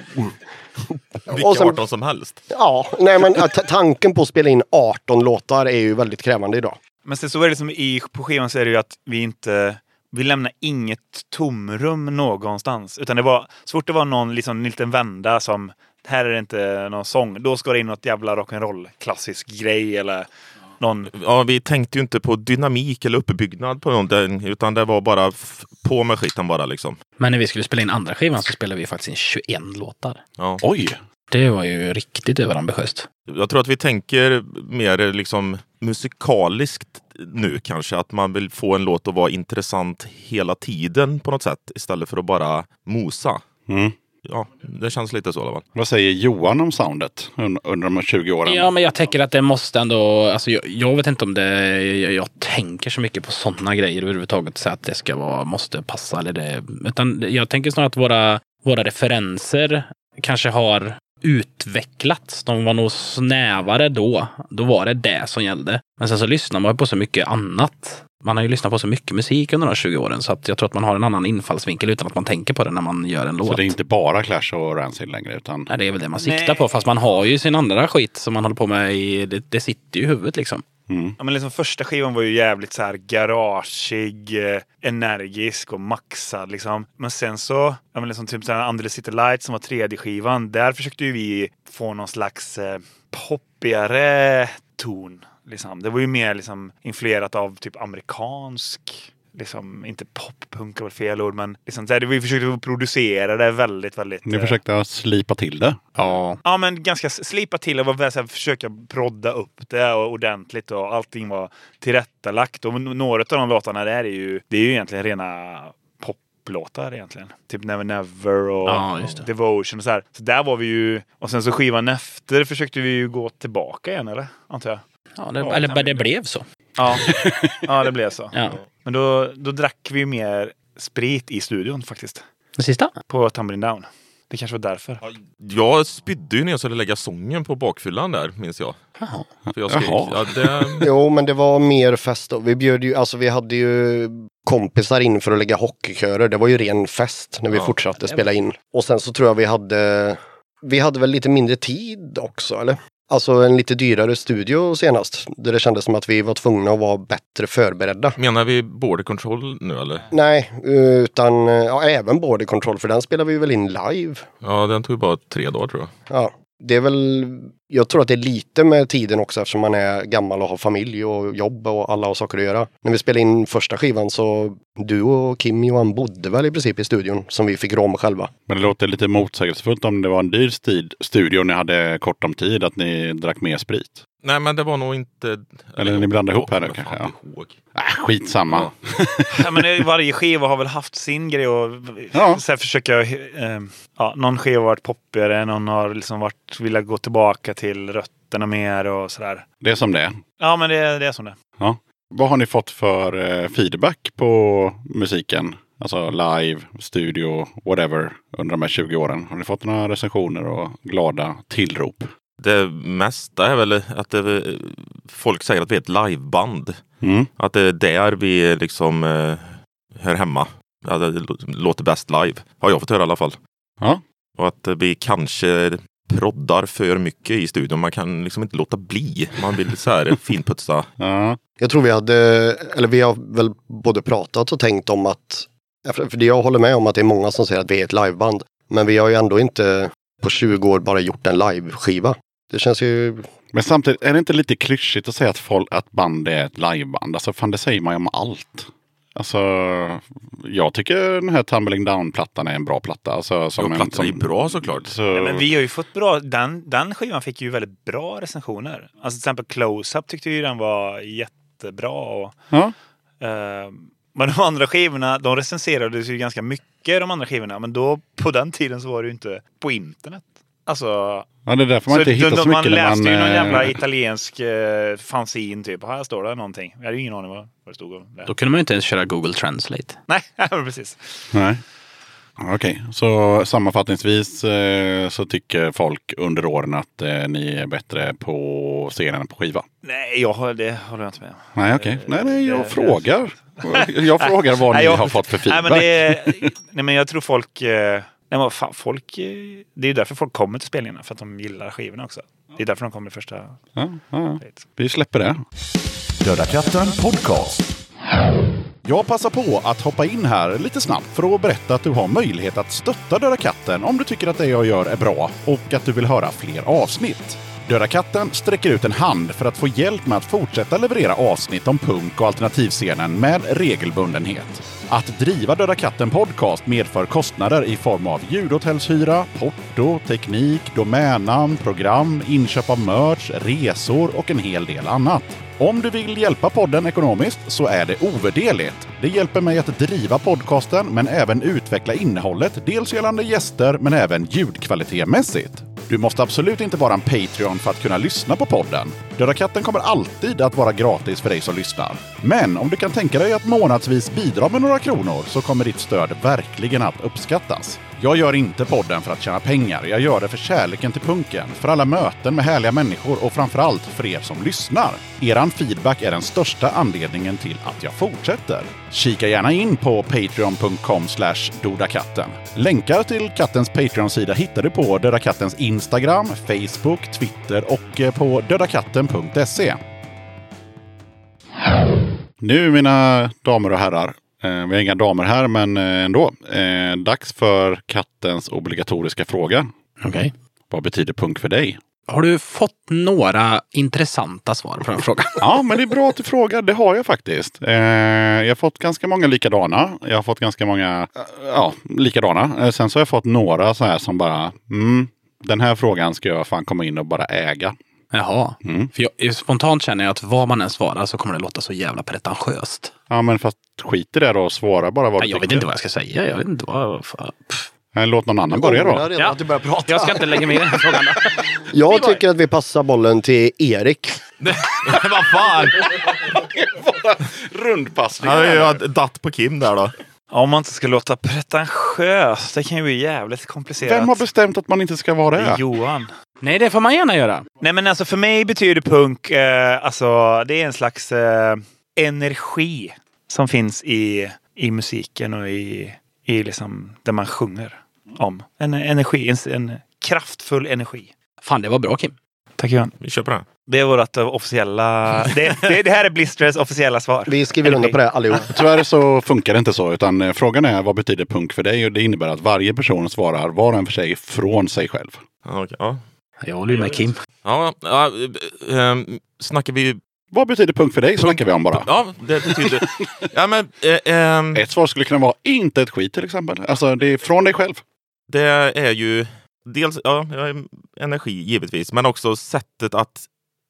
Vilka Och sen- 18 som helst. Ja, nej men tanken på att spela in 18 låtar är ju väldigt krävande idag. Men sen så är det som i, på skivan så är det ju att vi inte vi lämnar inget tomrum någonstans. Utan det var, så fort det var någon liksom, liten vända som här är det inte någon sång, då ska det in något jävla rock'n'roll klassisk grej eller någon... Ja, vi tänkte ju inte på dynamik eller uppbyggnad på någonting, utan det var bara på med skiten bara liksom. Men när vi skulle spela in andra skivan så spelade vi faktiskt in 21 låtar. Ja. Oj! Det var ju riktigt överambitiöst. Jag tror att vi tänker mer liksom musikaliskt nu kanske. Att man vill få en låt att vara intressant hela tiden på något sätt istället för att bara mosa. Mm. Ja, det känns lite så i alla fall. Vad säger Johan om soundet un- under de här 20 åren? Ja, men jag tänker att det måste ändå... Alltså, jag, jag vet inte om det... Jag, jag tänker så mycket på sådana grejer överhuvudtaget. Så att det ska vara, måste passa eller det. Utan jag tänker snarare att våra, våra referenser kanske har utvecklats. De var nog snävare då. Då var det det som gällde. Men sen så lyssnar man på så mycket annat. Man har ju lyssnat på så mycket musik under de här 20 åren så att jag tror att man har en annan infallsvinkel utan att man tänker på det när man gör en låt. Så det är inte bara Clash och Rancid längre utan... Nej, det är väl det man Nej. siktar på. Fast man har ju sin andra skit som man håller på med. I, det, det sitter ju i huvudet liksom. Mm. Ja, men liksom första skivan var ju jävligt så här garageig, eh, energisk och maxad liksom. Men sen så, ja men liksom typ så här Under the City Light som var tredje skivan. Där försökte ju vi få någon slags eh, poppigare ton. Liksom. Det var ju mer liksom influerat av typ amerikansk Liksom, inte poppunk är väl fel ord, men liksom, så här, vi försökte producera det väldigt, väldigt... Ni eh, försökte slipa till det. Ja. Ja, men ganska slipa till och var så här, försöka prodda upp det och ordentligt och allting var tillrättalagt. Och några av de låtarna där är ju, det är ju egentligen rena poplåtar egentligen. Typ Never Never och Ja, det. Devotion och så här. Så där var vi ju, och sen så skivan efter försökte vi ju gå tillbaka igen eller? Antar jag. Ja, det, eller det blev så. Ja, ja det blev så. Ja. Men då, då drack vi mer sprit i studion faktiskt. Det sista? På Tumbling Down. Det kanske var därför. Jag spydde ju när jag skulle lägga sången på bakfyllan där, minns jag. Jaha. För jag skrek. Jaha. Ja, det, Jo, men det var mer fest då. Vi bjöd ju, alltså vi hade ju kompisar in för att lägga hockeykörer. Det var ju ren fest när vi Ja. fortsatte spela in. Och sen så tror jag vi hade, vi hade väl lite mindre tid också, eller? Alltså en lite dyrare studio senast. Där det kändes som att vi var tvungna att vara bättre förberedda. menar vi border control nu eller? Nej, utan ja, även border control för den spelar vi väl in live. Ja, den tog bara tre dagar tror jag. Ja, det är väl, jag tror att det är lite med tiden också eftersom man är gammal och har familj och jobb och alla har saker att göra. När vi spelade in första skivan så du och Kim Johan bodde väl i princip i studion som vi fick råma själva. Men det låter lite motsägelsefullt om det var en dyr stid, studio och ni hade kort om tid att ni drack mer sprit. Nej, men det var nog inte... Eller ni blandar ihop här nu kanske, inte ihåg. Äh, skitsamma. Ja, men det- varje skiva har väl haft sin grej och Ja. så här försöka... Eh, ja, någon skiva har varit poppigare, någon har liksom varit, velat gå tillbaka till rötterna mer och sådär. Det är som det. Ja, men det, det är som det. Ja. Vad har ni fått för eh, feedback på musiken? Alltså live, studio, whatever under de här 20 åren. Har ni fått några recensioner och glada tillrop? Det mesta är väl att det, folk säger att vi är ett liveband. Mm. Att det är där vi liksom eh, hör hemma. Ja, det lå- låter bäst live. Har jag fått höra i alla fall. Ja. Och att vi kanske proddar för mycket i studion. Man kan liksom inte låta bli. Man vill så här finputsa. Ja. Jag tror vi hade, eller vi har väl både pratat och tänkt om att, för det jag håller med om att det är många som säger att vi är ett liveband. Men vi har ju ändå inte på 20 år bara gjort en liveskiva. Det känns ju, Men samtidigt är det inte lite klyschigt att säga att, folk, att band är ett liveband? Alltså fan det säger man ju om allt. Alltså jag tycker den här Tumbling Down-plattan är en bra platta. Alltså, som Ja, en, plattan är bra såklart. Så, Ja, men vi har ju fått bra... Den, den skivan fick ju väldigt bra recensioner. Alltså till exempel Close-Up tyckte ju den var jättebra. Och, ja. eh, men de andra skivorna, de recenserades ju ganska mycket de andra skivorna. Men då, på den tiden så var det ju inte på internet. Alltså, ja, det är därför man inte hittar så, man mycket när läste man... ju någon eh, jävla italiensk eh, fanzine typ. Här står det någonting. Jag hade ju ingen aning vad, vad det stod om det. Då kunde man ju inte ens köra Google Translate. Nej, precis. Nej. Okej, så sammanfattningsvis eh, så tycker folk under åren att eh, ni är bättre på scenen än på skiva? Nej, jag, har- det håller jag inte med om. Nej, okej. Nej, nej, jag det- frågar. Jag frågar vad Nej, ni jag- har fått för Nej feedback. men, det nej, men jag tror folk... Eh, nej, men fan, folk eh, det är ju därför folk kommer till spelningarna. För att de gillar skivorna också. Det är därför de kommer i första... Ja, ja. Vi släpper det. Döda katten podcast. Jag passar på att hoppa in här lite snabbt för att berätta att du har möjlighet att stötta Döda katten om du tycker att det jag gör är bra och att du vill höra fler avsnitt. Döda katten sträcker ut en hand för att få hjälp med att fortsätta leverera avsnitt om punk och alternativscenen med regelbundenhet. Att driva Döda katten Podcast medför kostnader i form av ljudhotellshyra, porto, teknik, domännamn, program, inköp av merch, resor och en hel del annat. Om du vill hjälpa podden ekonomiskt så är det ovärderligt. Det hjälper mig att driva podcasten men även utveckla innehållet, dels gällande gäster men även ljudkvalitetmässigt. Du måste absolut inte vara en Patreon för att kunna lyssna på podden. Döda katten kommer alltid att vara gratis för dig som lyssnar. Men om du kan tänka dig att månadsvis bidra med några kronor så kommer ditt stöd verkligen att uppskattas. Jag gör inte podden för att tjäna pengar. Jag gör det för kärleken till punken, för alla möten med härliga människor och framförallt för er som lyssnar. Eran feedback är den största anledningen till att jag fortsätter. Kika gärna in på patreon.com dodakatten. Länkar till kattens Patreon-sida hittar du på Döda Kattens Instagram, Facebook, Twitter och eh, på dödakatten.se. Nu mina damer och herrar, eh, vi har inga damer här men eh, ändå, eh, dags för kattens obligatoriska fråga. Okej. Vad betyder punk för dig? Har du fått några intressanta svar på den frågan? Ja, men det är bra att du frågar. Det har jag faktiskt. Eh, jag har fått ganska många likadana. Jag har fått ganska många eh, ja, likadana. Eh, sen så har jag fått några så här som bara, mm, den här frågan ska jag fan komma in och bara äga. Jaha. Mm. För jag, spontant känner jag att vad man än svarar så kommer det låta så jävla pretentiöst. Ja, men fast skit i det då och svara bara vad du jag vet tycker. inte vad jag ska säga. Jag vet inte vad... Pff. Låt någon annan börja då. redan Ja. att du börjar prata. Jag ska inte lägga mig i den här frågan. Jag tycker att vi passar bollen till Erik. Vad fan! Rundpassning. Ja, jag datt på Kim där då. Om man inte ska låta pretentiös, det kan ju bli jävligt komplicerat. Vem har bestämt att man inte ska vara Det? Johan. Nej, det får man gärna göra. Nej men alltså för mig betyder punk, eh, alltså det är en slags eh, energi som finns i, i musiken och i, i liksom det man sjunger om. En energi, en, en kraftfull energi. Fan, det var bra Kim. Tack Johan. Vi kör på det. Det är vårt eh, officiella... det, det, det här är Blisters officiella svar. Vi skriver under på det allihop. Tyvärr så funkar det inte så. Utan eh, frågan är vad betyder punk för dig? Och det innebär att varje person svarar var och en för sig från sig själv. Ja, okej, ja. Jag håller ju med Kim. Ja, ja, äh, äh, snackar vi... Vad betyder punk för dig? Snackar vi om bara. Ja, det betyder... ja, men... Äh, ähm, Ett svar skulle kunna vara inte ett skit till exempel. Alltså det är från dig själv. det är ju dels ja, energi givetvis, men också sättet att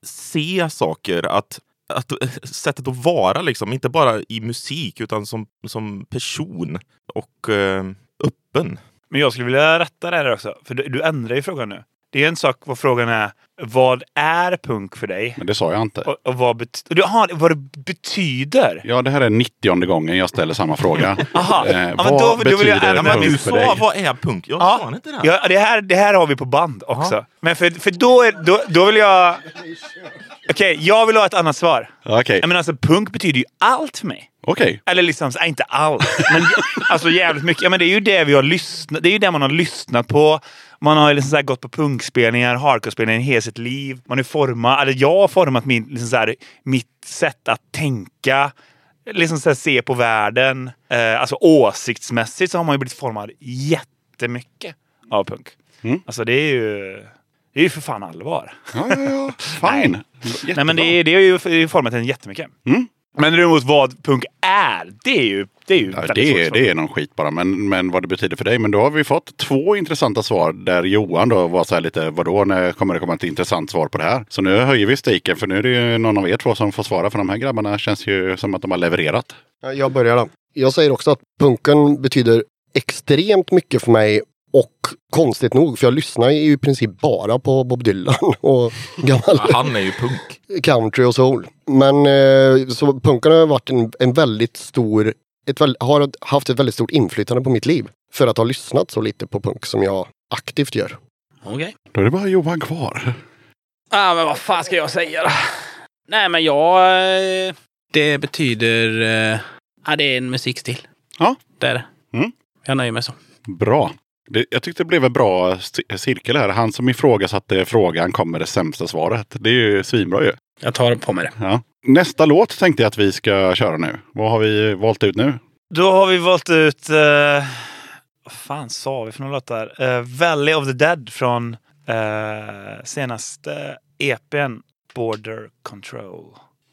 se saker. Att, att, sättet att vara, liksom, inte bara i musik utan som, som person och eh, öppen. Men jag skulle vilja rätta det här också. För du, du ändrar ju frågan nu. Det är en sak vad frågan är. Vad är punk för dig? Men det sa jag inte. Och, och vad, bet- och du, aha, vad det betyder? Ja, det här är 90 gången jag ställer samma fråga. Aha. Eh, Ja, men vad då- då vill jag betyder Men punk du för sa dig? vad är punk? Jag Ja. sa inte det. Ja, det, här, det här har vi på band också. Men för, för då, är, då, då vill jag... Okej, jag vill ha ett annat svar. Jag menar, alltså, punk betyder ju allt för mig. okej. Eller liksom, nej, inte allt, men alltså jävligt mycket. Ja, men det är ju det vi har lyssnat Det är ju det man har lyssnat på. Man har liksom så gått på punkspelningar, hardcore-spelningar i hela sitt liv. Man har format, eller jag har format min, liksom så här, mitt sätt att tänka. Liksom så se på världen. Eh, alltså åsiktsmässigt så har man ju blivit formad jättemycket av punk. Mm. Alltså det är ju... Det är ju för fan allvar. Ja, ja, ja. Fine. Jättebra. Nej men det, är- det har ju format en jättemycket. Mm. Men däremot vad punk är, det är ju, det är ju Ja, väldigt det, svårt är, det är någon skit bara, men, men vad det betyder för dig. Men då har vi fått två intressanta svar där Johan då var så här lite, vadå, när kommer det komma ett intressant svar på det här? Så nu höjer vi stejken för nu är det ju någon av er två som får svara för de här grabbarna känns ju som att de har levererat. Ja, Jag börjar då. Jag säger också att punken betyder extremt mycket för mig konstigt nog, för jag lyssnar ju i princip bara på Bob Dylan och gammal Han är ju punk. country och soul. Men eh, så punken har varit en, en väldigt stor, ett har haft ett väldigt stort inflytande på mitt liv. För att ha lyssnat så lite på punk som jag aktivt gör. Okej. Då är det bara Johan kvar. Ah, men vad fan ska jag säga då? Nej, men jag... eh, Det betyder... eh, Ja, det är en musikstil. Ja. Det är det. Mm. Jag nöjer mig så. Bra. Det, jag tyckte det blev en bra ci- cirkel här. Han som ifrågasatte frågan kom med det sämsta svaret. Det är ju svinbra ju. Jag tar på mig det. Ja. Nästa låt tänkte jag att vi ska köra nu. Vad har vi valt ut nu? Då har vi valt ut... Uh, vad fan sa vi för några låtar? Uh, Valley of the Dead från uh, senaste EPn Border Control.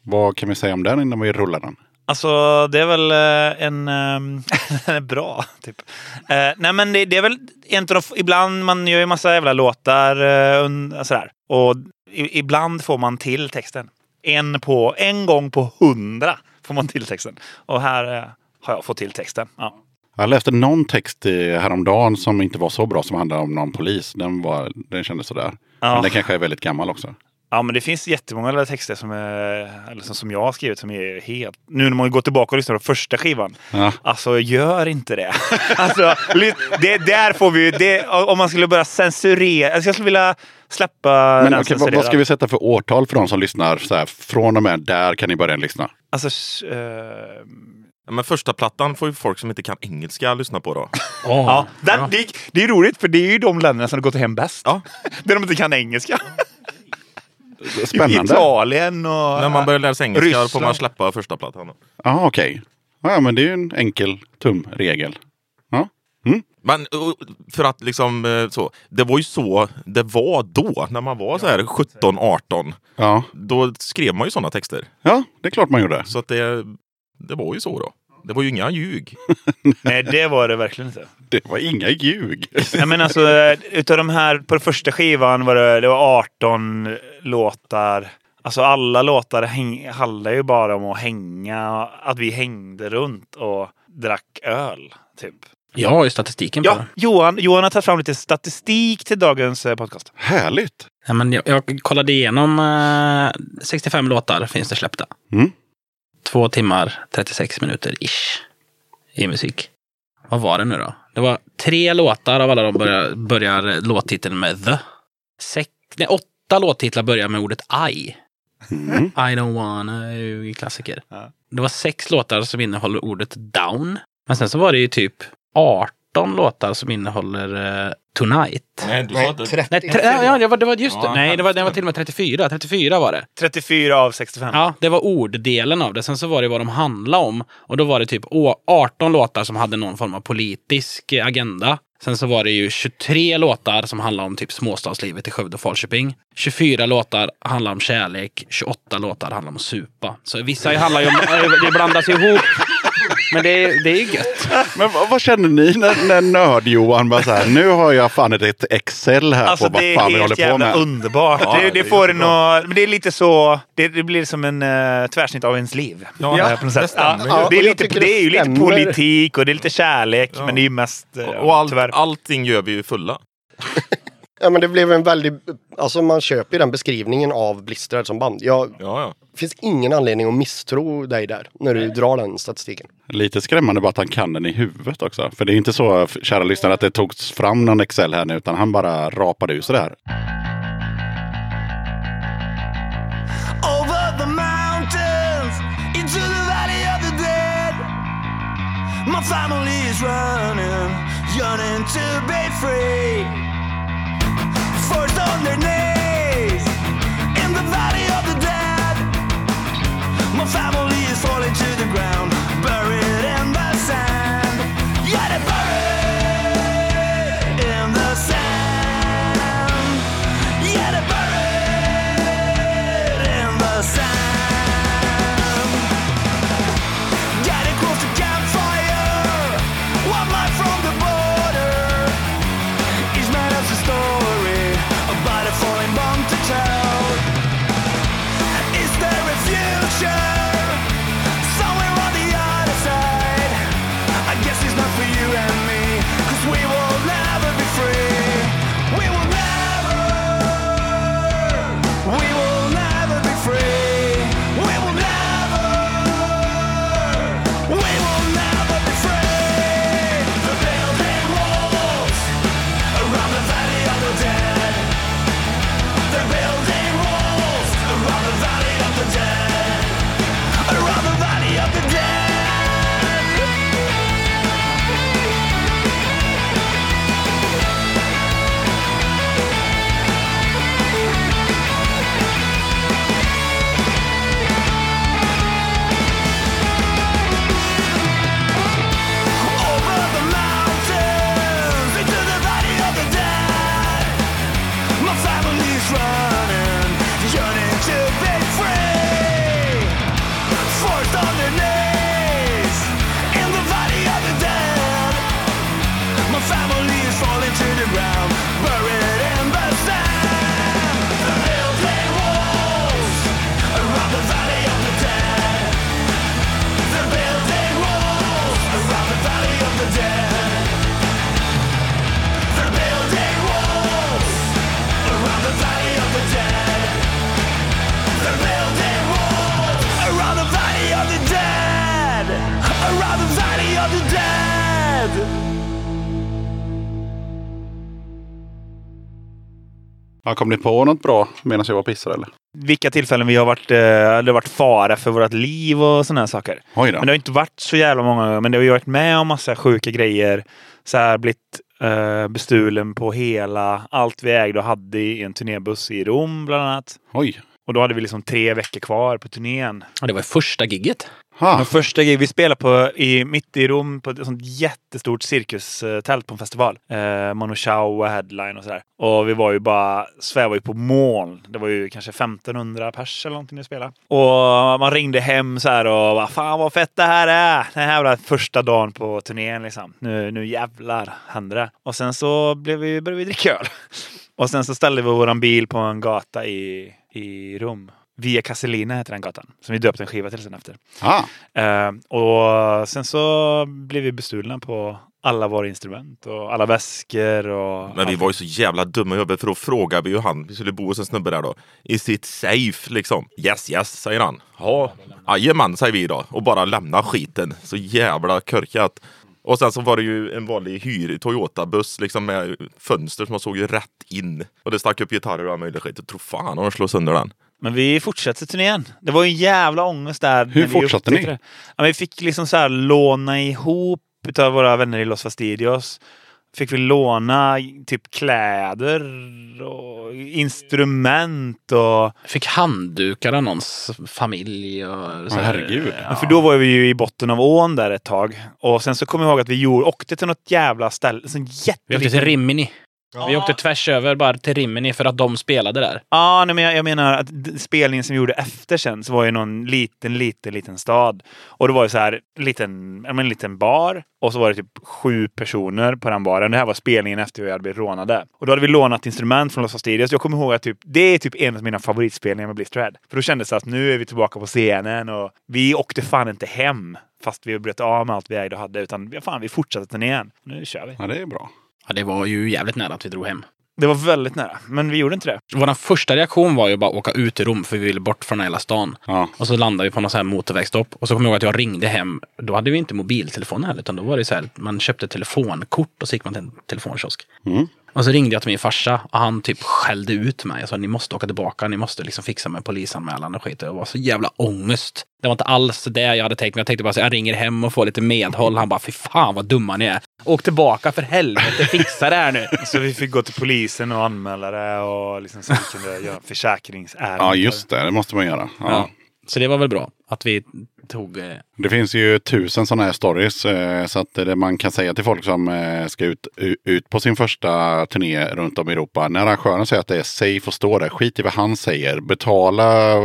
Vad kan vi säga om den innan vi rullar den? Alltså det är väl eh, en... ehm, Den är bra, typ. Eh, nej men det, det är väl en av Ibland, man gör ju massa jävla låtar uh, un, sådär. Och ibland får man till texten. En, på, en gång på hundra får man till texten. Och här eh, har jag fått till texten. Ja. Jag läste någon text häromdagen som inte var så bra som handlade om någon polis. Den, var, den kändes sådär. Ja. Men den kanske är väldigt gammal också. Ja, men det finns jättemånga texter som, är, eller som, som jag har skrivit som är helt... Nu när man går tillbaka och lyssnar på första skivan. Ja. Alltså, gör inte det. alltså, det där får vi det, Om man skulle börja censurera. Alltså, jag skulle vilja släppa Men den okej, vad, vad ska vi sätta för årtal för de som lyssnar? Så här, från och med där kan ni börja lyssna. Alltså, Ja, men första plattan får ju folk som inte kan engelska lyssna på då. ja, där, det, det är roligt för det är ju de länderna som har gått hem bäst. Ja. Där de inte kan engelska. Spännande. Italien och... När man börjar lära sig engelska får Ryssland. man släppa första plattan. Ja, okej. Ja, men det är ju en enkel tumregel. Ja. Men uh, för att liksom eh, så. Det var ju så det var då när man var så här 17, 18. Ja. Då skrev man ju sådana texter. ja, det är klart man gjorde. Så att det, det var ju så då. Det var ju inga ljug. Nej, det var det verkligen inte. Det var inga ljug. Ja, men alltså, utav de här, på den första skivan var det, det var 18 låtar. Alltså alla låtar häng, handlar ju bara om att hänga, att vi hängde runt och drack öl. Typ. Jag har ju statistiken på Ja, det. Johan, Johan har tagit fram lite statistik till dagens eh, podcast. Härligt. Ja, men jag, jag kollade igenom eh, 65 låtar finns det släppta. Mm. Två timmar 36 minuter ish i musik. Vad var det nu då? Det var tre låtar av alla de börjar, börjar låttiteln med the. Sex, nej, åtta låttitlar börjar med ordet I. Mm. I don't wanna klassiker. Ja. Det var sex låtar som innehåller ordet down. Men sen så var det ju typ 18 låtar som innehåller eh, tonight. Nej, du Nej, 30. Nej, tre, ja, det var, det var just det. Ja, Nej, det var, det var till och med 34. 34 var det. 34 av 65. Ja, det var orddelen av det. Sen så var det vad de handlade om. Och då var det typ å- 18 låtar som hade någon form av politisk eh, agenda. Sen så var det ju 23 låtar som handlade om typ småstadslivet i Skövde och Falköping. 24 låtar handlar om kärlek. 28 låtar handlar om supa. Så vissa handlar ju om... Det blandas ihop. Men det är, det är ju gött. Men vad, vad känner ni när, när nörd-Johan bara så här, nu har jag fan ett- Excel här Alltså på vad det fan är vi håller på med. underbart. Ja, det, det det får. Men det är lite så... Det, det blir som en uh, tvärsnitt av ens liv. Ja, Eh, på något sätt. ju. Ja, det, är och lite, det är ju lite politik och det är lite kärlek. Men det är ju mest... eh, Och allt, tyvärr. allting gör vi ju fulla. Ja men det blev en väldigt, alltså man köper ju den beskrivningen av Blistered som band. Jag, Ja, ja. det finns ingen anledning att misstro dig där när du drar den statistiken. Lite skrämmande bara att han kan den i huvudet också. För det är inte så, kära lyssnare, att det togs fram någon Excel här nu, utan han bara rapade ur sig det här. over the mountains into the valley of the dead. My family is running, yearning to be free. My family is falling to the ground, Ja, kom ni på något bra medan jag var och pissade eller? Vilka tillfällen vi har varit, eh, det har varit fara för vårt liv och sådana här saker. Oj då. Men det har inte varit så jävla många men det har ju varit med om massa sjuka grejer. Så här blivit eh, bestulen på hela allt vi ägde och hade i en turnébuss i Rom bland annat. Oj. Och då hade vi liksom tre veckor kvar på turnén. Ja, det var första gigget. Ha. De första gig vi spelade på i, mitt i Rom på ett sånt jättestort cirkustält på en festival. Eh, Manu Chao och headline och sådär. Och vi var ju bara, svävade ju på moln. Det var ju kanske 1500 pers eller någonting vi spelade. Och man ringde hem så här och bara, fan vad fett det här är. Den här var första dagen på turnén liksom. Nu, nu jävlar händer det. Och sen så blev vi, började vi dricka öl. Och sen så ställde vi våran bil på en gata i, i Rom. Via Castellina heter den gatan. Som vi döpte en skiva till sen efter. Ah. Eh, och sen så blev vi bestulna på alla våra instrument och alla väskor och... Men vi var ju så jävla dumma i huvudet för då frågade vi ju han, vi skulle bo hos en snubbe där då. I sitt safe liksom. Yes yes säger han. Ja, jajamän säger vi då. Och bara lämna skiten. Så jävla körkat. Och sen så var det ju en vanlig hyr Toyota-buss liksom med fönster som man såg ju rätt in. Och det stack upp gitarrer och all möjlig skit. Jag tror fan om de slår sönder den. Men vi fortsatte turnén. Det var ju en jävla ångest där. Hur när vi fortsatte ni? Ja, vi fick liksom så här låna ihop utav våra vänner i Los Fastidios. Fick vi låna typ kläder och instrument och... Fick handdukar av någons familj. Och så Ja, här. herregud. Men För då var vi ju i botten av ån där ett tag. Och sen så kommer jag ihåg att vi gjorde, åkte till något jävla ställe. Sån Vi åkte till jätteliten... Rimini. Vi åkte tvärs över bara till Rimini för att de spelade där. Ja, nej, men jag, jag menar att spelningen som vi gjorde efter sen så var ju någon liten, liten, liten stad. Och det var ju så här liten, ja, men en liten bar och så var det typ sju personer på den baren. Det här var spelningen efter vi hade blivit rånade. Och då hade vi lånat instrument från Los Fastidios. Jag kommer ihåg att typ, det är typ en av mina favoritspelningar med Blisterhead. För då kändes det att nu är vi tillbaka på scenen och vi åkte fan inte hem. Fast vi bröt av med allt vi ägde och hade. Utan ja, fan, vi fortsatte turnén. Nu kör vi. Ja, det är bra. Ja, det var ju jävligt nära att vi drog hem. Det var väldigt nära, men vi gjorde inte det. Vår första reaktion var ju bara att åka ut i Rom för vi ville bort från hela stan. Ja. Och så landade vi på någon sån här motorvägsstopp. Och så kommer jag ihåg att jag ringde hem. Då hade vi inte mobiltelefon heller. Utan då var det så här, man köpte telefonkort och så gick man till en telefonkiosk. Mm. Och så ringde jag till min farsa och han typ skällde ut mig. Jag sa ni måste åka tillbaka, ni måste liksom fixa med polisanmälan och skit. Det var så jävla ångest. Det var inte alls det jag hade tänkt mig. Jag tänkte bara så jag ringer hem och får lite medhåll. Han bara fy fan vad dumma ni är. Åk tillbaka för helvete, fixa det här nu. Så vi fick gå till polisen och anmäla det och liksom så vi kunde göra försäkringsärenden. ja, just det. Det måste man göra. Ja. Ja. Så det var väl bra att vi tog... Eh, Det finns ju tusen sådana här stories. eh, Så att det man kan säga till folk som eh, ska ut, ut på sin första turné runt om i Europa. När arrangören säger att det är safe att stå där, skit i vad han säger. Betala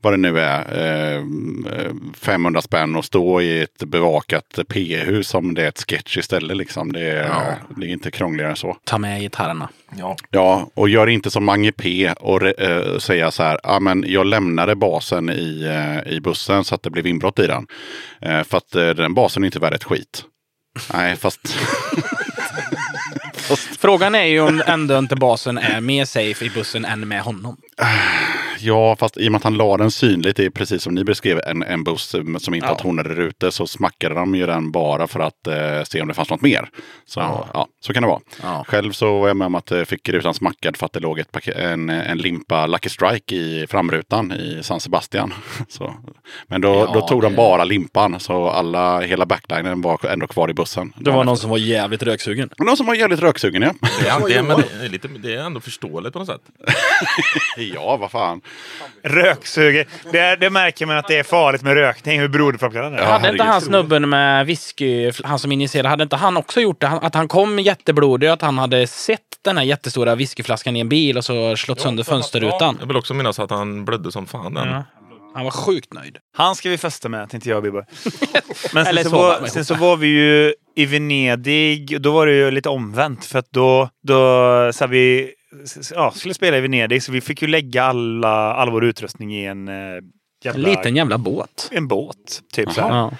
vad det nu är, eh, 500 spänn och stå i ett bevakat P-hus som det är ett sketch istället. Liksom. Det, är, Ja. det är inte krångligare än så. ta med gitarrerna. Ja. Ja, och gör inte som Mange P och uh, säga så här, ah, men jag lämnade basen i, i bussen så att det blev inbrott i den. Eh, för att eh, den basen är inte värd ett skit. Nej, fast Frågan är ju om ändå inte basen är mer safe i bussen än med honom. Ja, fast i och med att han la den synligt, det är precis som ni beskrev, en, en buss som inte Ja. har tonade rutor, så smackade de ju den bara för att eh, se om det fanns något mer. Så, Ja. ja. så kan det vara. Ja. Själv så var jag med om att jag fick rutan smackad för att det låg ett paket, en, en limpa Lucky Strike i framrutan i San Sebastian. Så. Men då, Ja, då tog de det- bara limpan, så alla, hela backlinen var ändå kvar i bussen. Det var någon som var jävligt röksugen. någon som var jävligt röksugen, ja. Det, är, det, är, men det, är lite, det är ändå förståeligt på något sätt. ja, vad fan. Röksuger. Det, det märker man att det är farligt med rökning. Hur beroendeframkallande det är. Ja, hade inte han snubben med whisky, han som injicerade, hade inte han också gjort det? Han- Att han kom jätteblodig, att han hade sett den här jättestora whiskyflaskan i en bil och så slått sönder fönsterrutan. Jag vill också minnas att han blödde som fan den. Ja. Han var sjukt nöjd. Han ska vi festa med, tänkte jag och Bibbo. Men sen Eller så, sova var, sen så var vi ju i Venedig. och Då var det ju lite omvänt. För att då, då så här, vi ja, skulle spela i Venedig. Så vi fick ju lägga alla, all vår utrustning i en, eh, En jävla, liten jävla båt. en båt. Typ så här.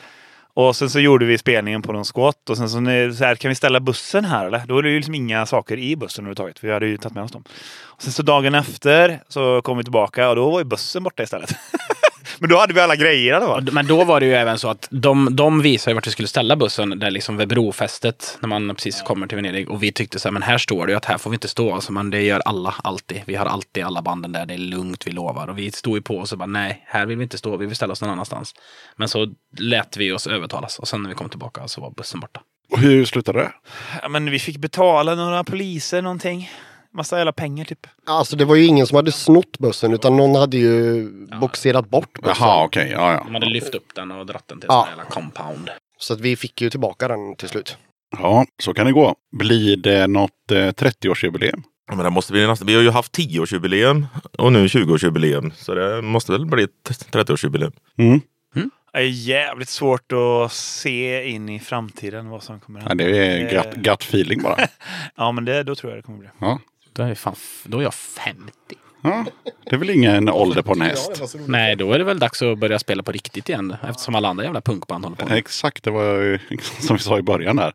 Och sen så gjorde vi spelningen på någon skott. Och sen så, så här, kan vi ställa bussen här eller? Då var det ju liksom inga saker i bussen överhuvudtaget. För vi hade ju tagit med oss dem. Och sen så dagen efter så kom vi tillbaka och då var ju bussen borta istället. Men då hade vi alla grejer då. Men då var det ju även så att de, de visade ju vart vi skulle ställa bussen, där liksom vid brofästet, när man precis kommer till Venedig. Och vi tyckte så här, men här står det ju att här får vi inte stå. Alltså, men det gör alla alltid. Vi har alltid alla banden där, det är lugnt, vi lovar. Och vi stod ju på oss och bara, nej, här vill vi inte stå, vi vill ställa oss någon annanstans. Men så lät vi oss övertalas och sen när vi kom tillbaka så var bussen borta. Och hur slutade det? Ja, men vi fick betala några poliser någonting. Massa jävla pengar typ. Alltså det var ju ingen som hade snott bussen utan någon hade ju boxerat bort bussen. Jaha, okej. Ja, ja. De hade lyft upp den och dratt den till Ja. en jävla compound. Så att vi fick ju tillbaka den till slut. ja, så kan det gå. Blir det något eh, 30-årsjubileum? Ja, Men det måste bli nästa. Vi har ju haft 10-årsjubileum och nu 20-årsjubileum. Så det måste väl bli ett 30-årsjubileum. Mm. Det är jävligt svårt att se in i framtiden vad som kommer Ja, hända. det är gut, gut feeling bara. Ja, men det, då tror jag det kommer bli. Ja. Då är, fan, då är jag 50. Ja, det är väl ingen ålder på en häst. Nej, då är det väl dags att börja spela på riktigt igen. Eftersom alla andra jävla punkband håller på. Exakt, det var ju som vi sa i början där.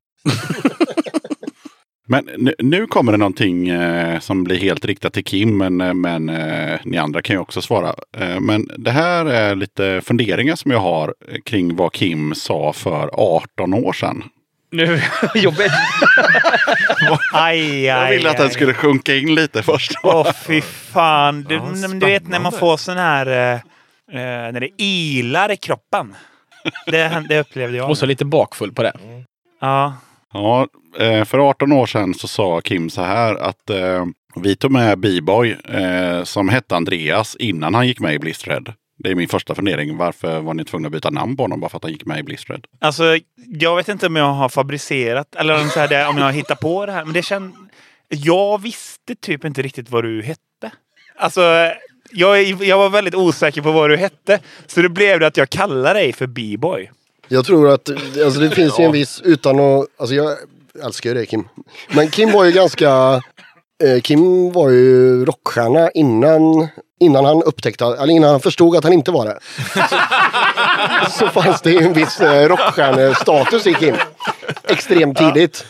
Men nu, nu kommer det någonting eh, som blir helt riktat till Kim, men, eh, men eh, ni andra kan ju också svara. Eh, men det här är lite funderingar som jag har kring vad Kim sa för 18 år sedan. Nu, jobbigt. Aj, aj, Jag ville att den skulle sjunka in lite först. Åh fy fan. Du, Ja, du vet när man får sån här... eh, eh, när det ilar i kroppen. Det, det upplevde jag. Och så lite bakfull på det. Ja. Ja, eh, för 18 år sedan så sa Kim så här att eh, vi tog med B-boy eh, som hette Andreas innan han gick med i Blisterhead. Det är min första fundering. Varför var ni tvungna att byta namn på honom bara för att han gick med i Blisterhead? Alltså, jag vet inte om jag har fabricerat eller om, så här, det, om jag har hittat på det här. Men det känd... Jag visste typ inte riktigt vad du hette. Alltså, jag, jag var väldigt osäker på vad du hette. Så det blev det att jag kallade dig för B-boy. Jag tror att alltså det finns ju en viss, utan att, alltså jag älskar ju dig Kim. Men Kim var ju ganska, Kim var ju rockstjärna innan, innan han upptäckte, eller innan han förstod att han inte var det. Så, så fanns det en viss eh, rockstjärnestatus i Kim. Extremt tidigt.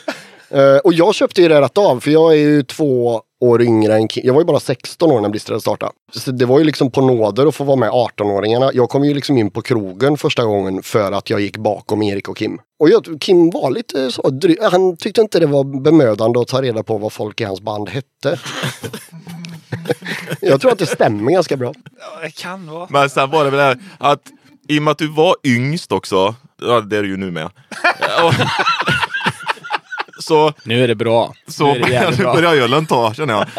Eh, och jag köpte ju det rätt av för jag är ju två år yngre än Kim. Jag var ju bara 16 år när Blister startade. Så det var ju liksom på nåder att få vara med 18-åringarna. Jag kom ju liksom in på krogen första gången för att jag gick bakom Erik och Kim. Och jag, Kim var lite så dry- Han tyckte inte det var bemödande att ta reda på vad folk i hans band hette. jag tror att det stämmer ganska bra. Ja, det kan vara. Men sen var det väl det här att i och med att du var yngst också, ja det är du ju nu med. Så Nu är det bra. så nu är det bra. börjar ölen ta känner jag.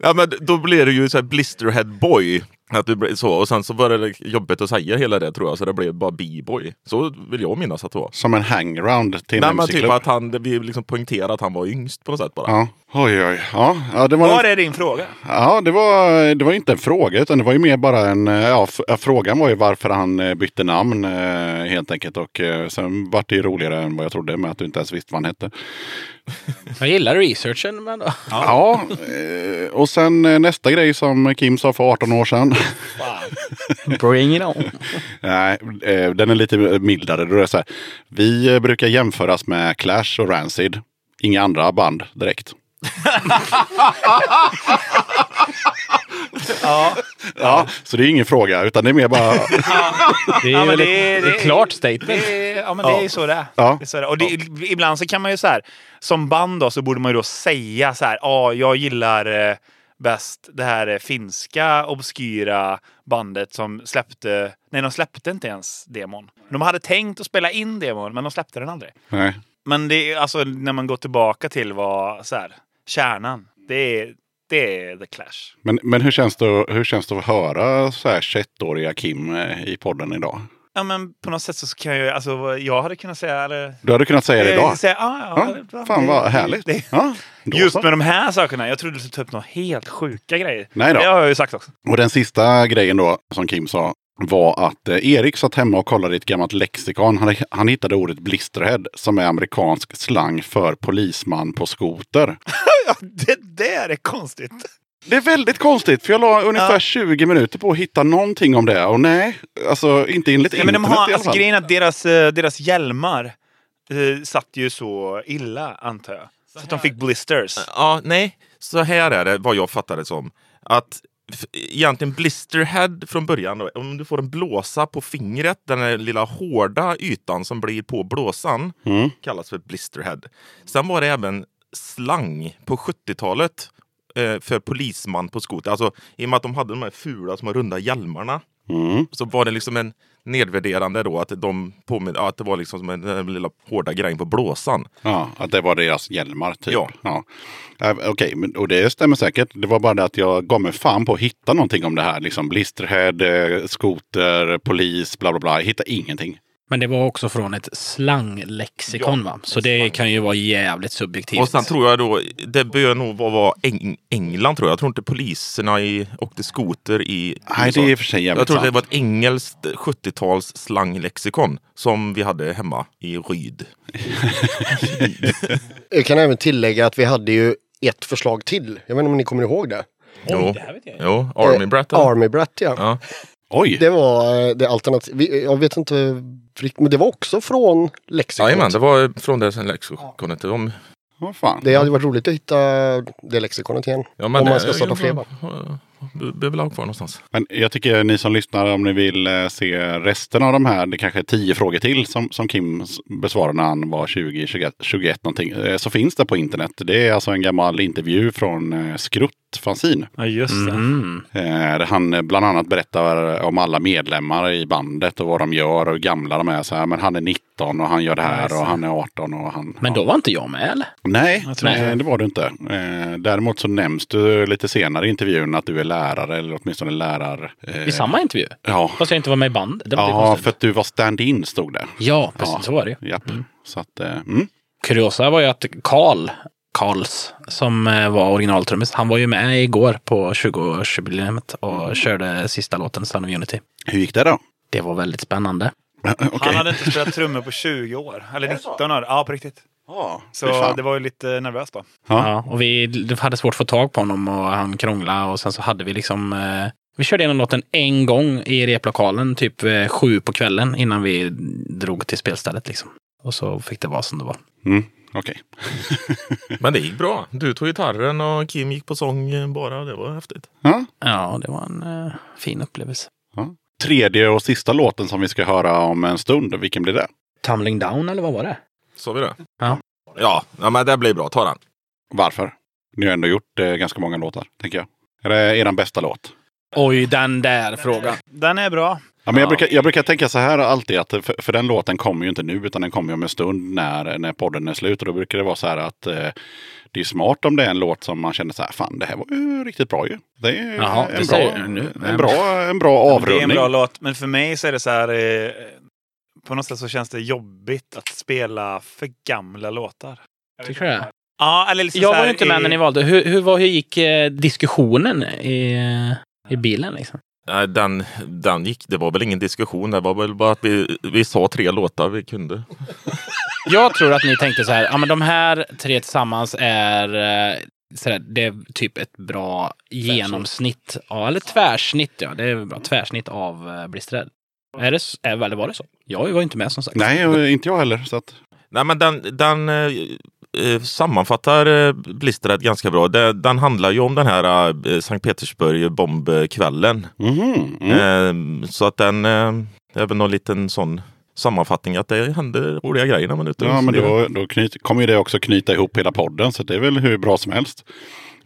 ja men då blir det ju så här blisterhead boy. Att blir så, och sen så var det jobbigt att säga hela det tror jag, så det blev bara b-boy. Så vill jag minnas att det var. Som en hangaround till Nej en men typ att han, vi liksom poängterade att han var yngst på något sätt bara. Ja, oj, oj. Ja, ja, det var, Var är din fråga? ja det, var, det var inte en fråga utan det var ju mer bara en... ja, frågan var ju varför han eh, bytte namn eh, helt enkelt. Och eh, sen vart det ju roligare än vad jag trodde med att du inte ens visste vad han hette. Jag gillar researchen, men då. Ja, eh, och sen eh, nästa grej som Kim sa för 18 år sedan. Bring it on. Nej, eh, den är lite mildare. Då är det så här, vi brukar jämföras med Clash och Rancid. Inga andra band direkt. Ja. Ja, så det är ingen fråga utan det är mer bara... Det är, Ja, men det är- det ett är- klart statement. Det är, ja, men det är ju så det är. Ja. Det är så det är. Och det, ibland så kan man ju så här, som band då, så borde man ju då säga så här, ja, jag gillar eh, bäst det här eh, finska obskyra bandet som släppte, nej de släppte inte ens demon. De hade tänkt att spela in demon, men de släppte den aldrig. Nej. Men det är alltså när man går tillbaka till vad, så här, kärnan, det är, det är The Clash. Men, men hur, känns det, hur känns det att höra så här 21-åriga Kim eh, i podden idag? Ja men på något sätt så kan jag alltså jag hade kunnat säga, eller Du hade kunnat säga det Eh, idag? Säga, ah, ja, Ja, fan det- vad härligt. det- Ja, Just så. med de här sakerna. Jag trodde du skulle ta upp några helt sjuka grejer. Nej då. Det har jag ju sagt också. Och den sista grejen då som Kim sa var att eh, Erik satt hemma och kollade i ett gammalt lexikon. Han, han hittade ordet blisterhead som är amerikansk slang för polisman på skoter. Ja, det där är konstigt. Det är väldigt konstigt för jag la ungefär Ja. 20 minuter på att hitta någonting om det. Och nej, alltså inte enligt Ja, men de internet har, alltså, grejen är att deras, eh, deras hjälmar eh, satt ju så illa, antar jag. Så att de fick blisters. Ja, nej. Så här är det, vad jag fattar det som. Att egentligen blisterhead från början. då. Om du får en blåsa på fingret, den här lilla hårda ytan som blir på blåsan, Mm. kallas för blisterhead. Sen var det även slang på 70-talet eh, för polisman på skoter. Alltså i och med att de hade de här fula små runda hjälmarna Mm. så var det liksom en nedvärderande då att de påmin- ja, att det var liksom som en, den lilla hårda grejen på blåsan. Ja, att det var deras hjälmar typ. Ja. ja. Äh, Okej, men- och det stämmer säkert. Det var bara det att jag gav mig fan på att hitta någonting om det här. Liksom blisterhead, eh, skoter, polis, bla bla bla. Jag hittade ingenting. Men det var också från ett slanglexikon va? Så det kan ju vara jävligt subjektivt. Och sen tror jag då, det bör nog vara Eng- England tror jag. Jag tror inte poliserna i, åkte skoter i Nej, USA. det är för sig jävligt Jag tror sant. det var ett engelskt 70-tals slanglexikon som vi hade hemma i Ryd. Jag kan även tillägga att vi hade ju ett förslag till. Jag vet inte om ni kommer ihåg det? Jo, det jo Army Eh, Brat. eller? Army Brat ja. Ja. Oj! Det var eh, det alternativ. Jag vet inte riktigt, men det var också från lexikonat. Jajamän, det var från det sen lexikonet. De, Vad fan. Det hade varit roligt att hitta det lexikonet igen. ja, Om man det- ska starta fler? Du behöver väl ha kvar någonstans. Men jag tycker ni som lyssnar, om ni vill eh, se resten av de här, det kanske är tio frågor till som, som Kim besvarade när han var 20, 21, 21 någonting. eh, Så finns det på internet. Det är alltså en gammal intervju från eh, Skrutt fanzine. Ja, just det. Mm. Eh, där han eh, bland annat berättar om alla medlemmar i bandet och vad de gör och hur gamla de är. Så här, men han är 19 och han gör det här och han är 18 och han... Men då var inte jag med eller? Nej, Jag tror nej det var du inte. Eh, däremot så nämns du lite senare i intervjun att du är lärare eller åtminstone lärar... eh, I samma intervju? Ja, Fast jag inte var med i band. Det var lite ja för att du var stand-in stod det. Ja, precis. Ja. Så var det. Japp. Så att, eh, mm. Kuriosa var ju att Karl, Karls, som eh, var originaltrummis, han var ju med igår på 20-årsjubileet och körde sista låten, Son of Unity. Hur gick det då? Det var väldigt spännande. Okej. Han hade inte spelat trummor på 20 år. Eller 19 år. Ja, på riktigt. Ja, fy Så det var ju lite nervöst då. Ja. Ja, och vi hade svårt att få tag på honom och han krånglade och sen så hade vi liksom eh, vi körde igenom låten en gång i replokalen, typ eh, sju på kvällen innan vi drog till spelstället. Liksom. Och så fick det vara som det var. Mm. Okej. Men det gick bra. Du tog gitarren och Kim gick på sång bara. Det var häftigt. Ja. Ja, det var en eh, fin upplevelse. Ja. Tredje och sista låten som vi ska höra om en stund, vilken blir det? Tumbling down eller vad var det? Sa vi det? Ja. Ja, ja men det blir bra. Ta den. Varför? Ni har ändå gjort eh, ganska många låtar, tänker jag. Är det er bästa låt? Oj, den där frågan. Den är bra. Ja, men jag, Ja. brukar, jag brukar tänka så här alltid, att för, för den låten kommer ju inte nu, utan den kommer ju om en stund när, när podden är slut. Och då brukar det vara så här att eh, det är smart om det är en låt som man känner så här, fan det här var ju riktigt bra ju. Det är Jaha, en, bra, en, bra, en bra Det är en avrundning. bra låt. Men för mig så är det så här. Eh, på något sätt så känns det jobbigt att spela för gamla låtar. Tycker du det? Ja, eller liksom Jag så var ju inte med i- när ni valde. Hur, hur, var, hur gick eh, diskussionen i, i bilen? Liksom? Nej, den, den gick. Det var väl ingen diskussion. Det var väl bara att vi, vi sa tre låtar vi kunde. Jag tror att ni tänkte så här, ja men de här tre tillsammans är, eh, så här, det är typ ett bra genomsnitt, ja, eller tvärsnitt, ja, det är bra tvärsnitt av uh. Är det, eller var det så? Jag var inte med som sagt. Nej, inte jag heller. Så att, Nej, men den, den eh, eh, sammanfattar eh, Blistered ganska bra. Det, den handlar ju om den här eh, Sankt Petersburg bombkvällen. mhm, mm. Eh, så att den eh, är väl någon liten sån sammanfattning att det händer roliga grejer när man är ute. Ja, men då, då knyt, kommer ju det också knyta ihop hela podden, så det är väl hur bra som helst.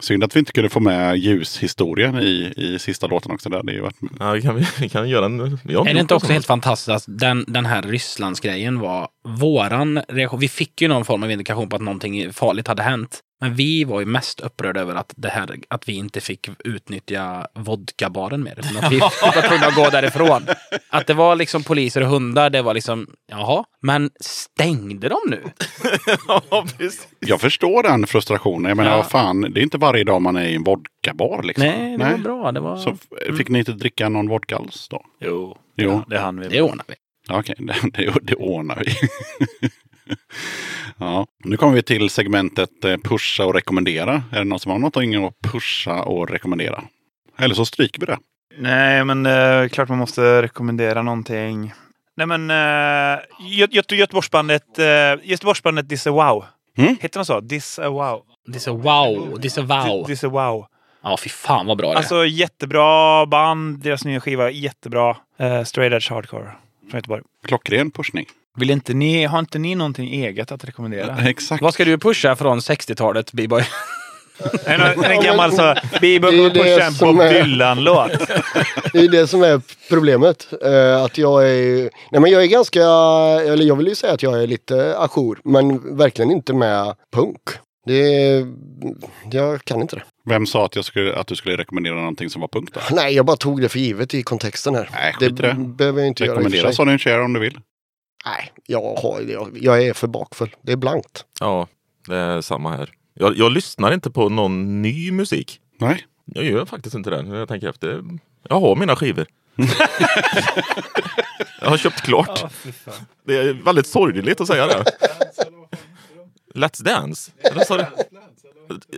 Synd att vi inte kunde få med ljushistorien i, i sista låten också. Där. Det är ju varit, Ja, vi, kan, vi kan göra en... Är det inte också helt fantastiskt att den, den här Rysslandsgrejen var våran reaktion? Vi fick ju någon form av indikation på att någonting farligt hade hänt. Men vi var ju mest upprörda över att, det här, att vi inte fick utnyttja vodkabaren mer. Utan att vi var tvungna att gå därifrån. Att det var liksom poliser och hundar, det var liksom, jaha, men stängde de nu? ja, precis. jag förstår den frustrationen. Jag menar, Ja. vad fan, det är inte varje dag man är i en vodkabar. Liksom. Nej, det var bra. Det, var... Så f- fick ni inte dricka någon vodka alls då? Jo, Jo. Ja, det hann vi. det ordnar vi. Ja, Okej, det, det, det ordnar vi. Ja. Nu kommer vi till segmentet eh, pusha och rekommendera. Är det någon som har något att pusha och rekommendera? Eller så stryker vi det. Nej, men eh, klart man måste rekommendera någonting. Nej, men uh, Göte Göteborgsbandet, uh, Göteborgsbandet This a Wow. Mm. Heter de så? This a Wow. Det är så wow, så wow. This a Wow. Ja, fy fan vad bra det är. Alltså jättebra band. Deras nya skiva är jättebra. Uh, Straight Edge Hardcore från Göteborg. Klockren pushning. Vill inte ni, har inte ni någonting eget att rekommendera? Exakt. Vad ska du pusha från 60-talet, B-boy? En, en gammal så Bieber Det är kommer det pusha en som Bob är- Dylan-låt. Det är det som är problemet. Eh, att jag är... Nej men jag är ganska... Eller jag vill ju säga att jag är lite ajour. Men verkligen inte med punk. Det är... Jag kan inte det. Vem sa att, jag skulle, att du skulle rekommendera någonting som var punkt då? Nej, jag bara tog det för givet i kontexten här. Nej, skit i det. behöver jag inte göra och för Rekommendera. Sonny Cher om du vill. Nej, jag, har, jag, jag är för bakfull. Det är blankt. Ja, det är samma här. Jag, jag lyssnar inte på någon ny musik. Nej. Jag gör faktiskt inte det. när Jag tänker efter. Jag har mina skivor. jag har köpt klart. det är väldigt sorgligt att säga det. Let's Dance? Eller du?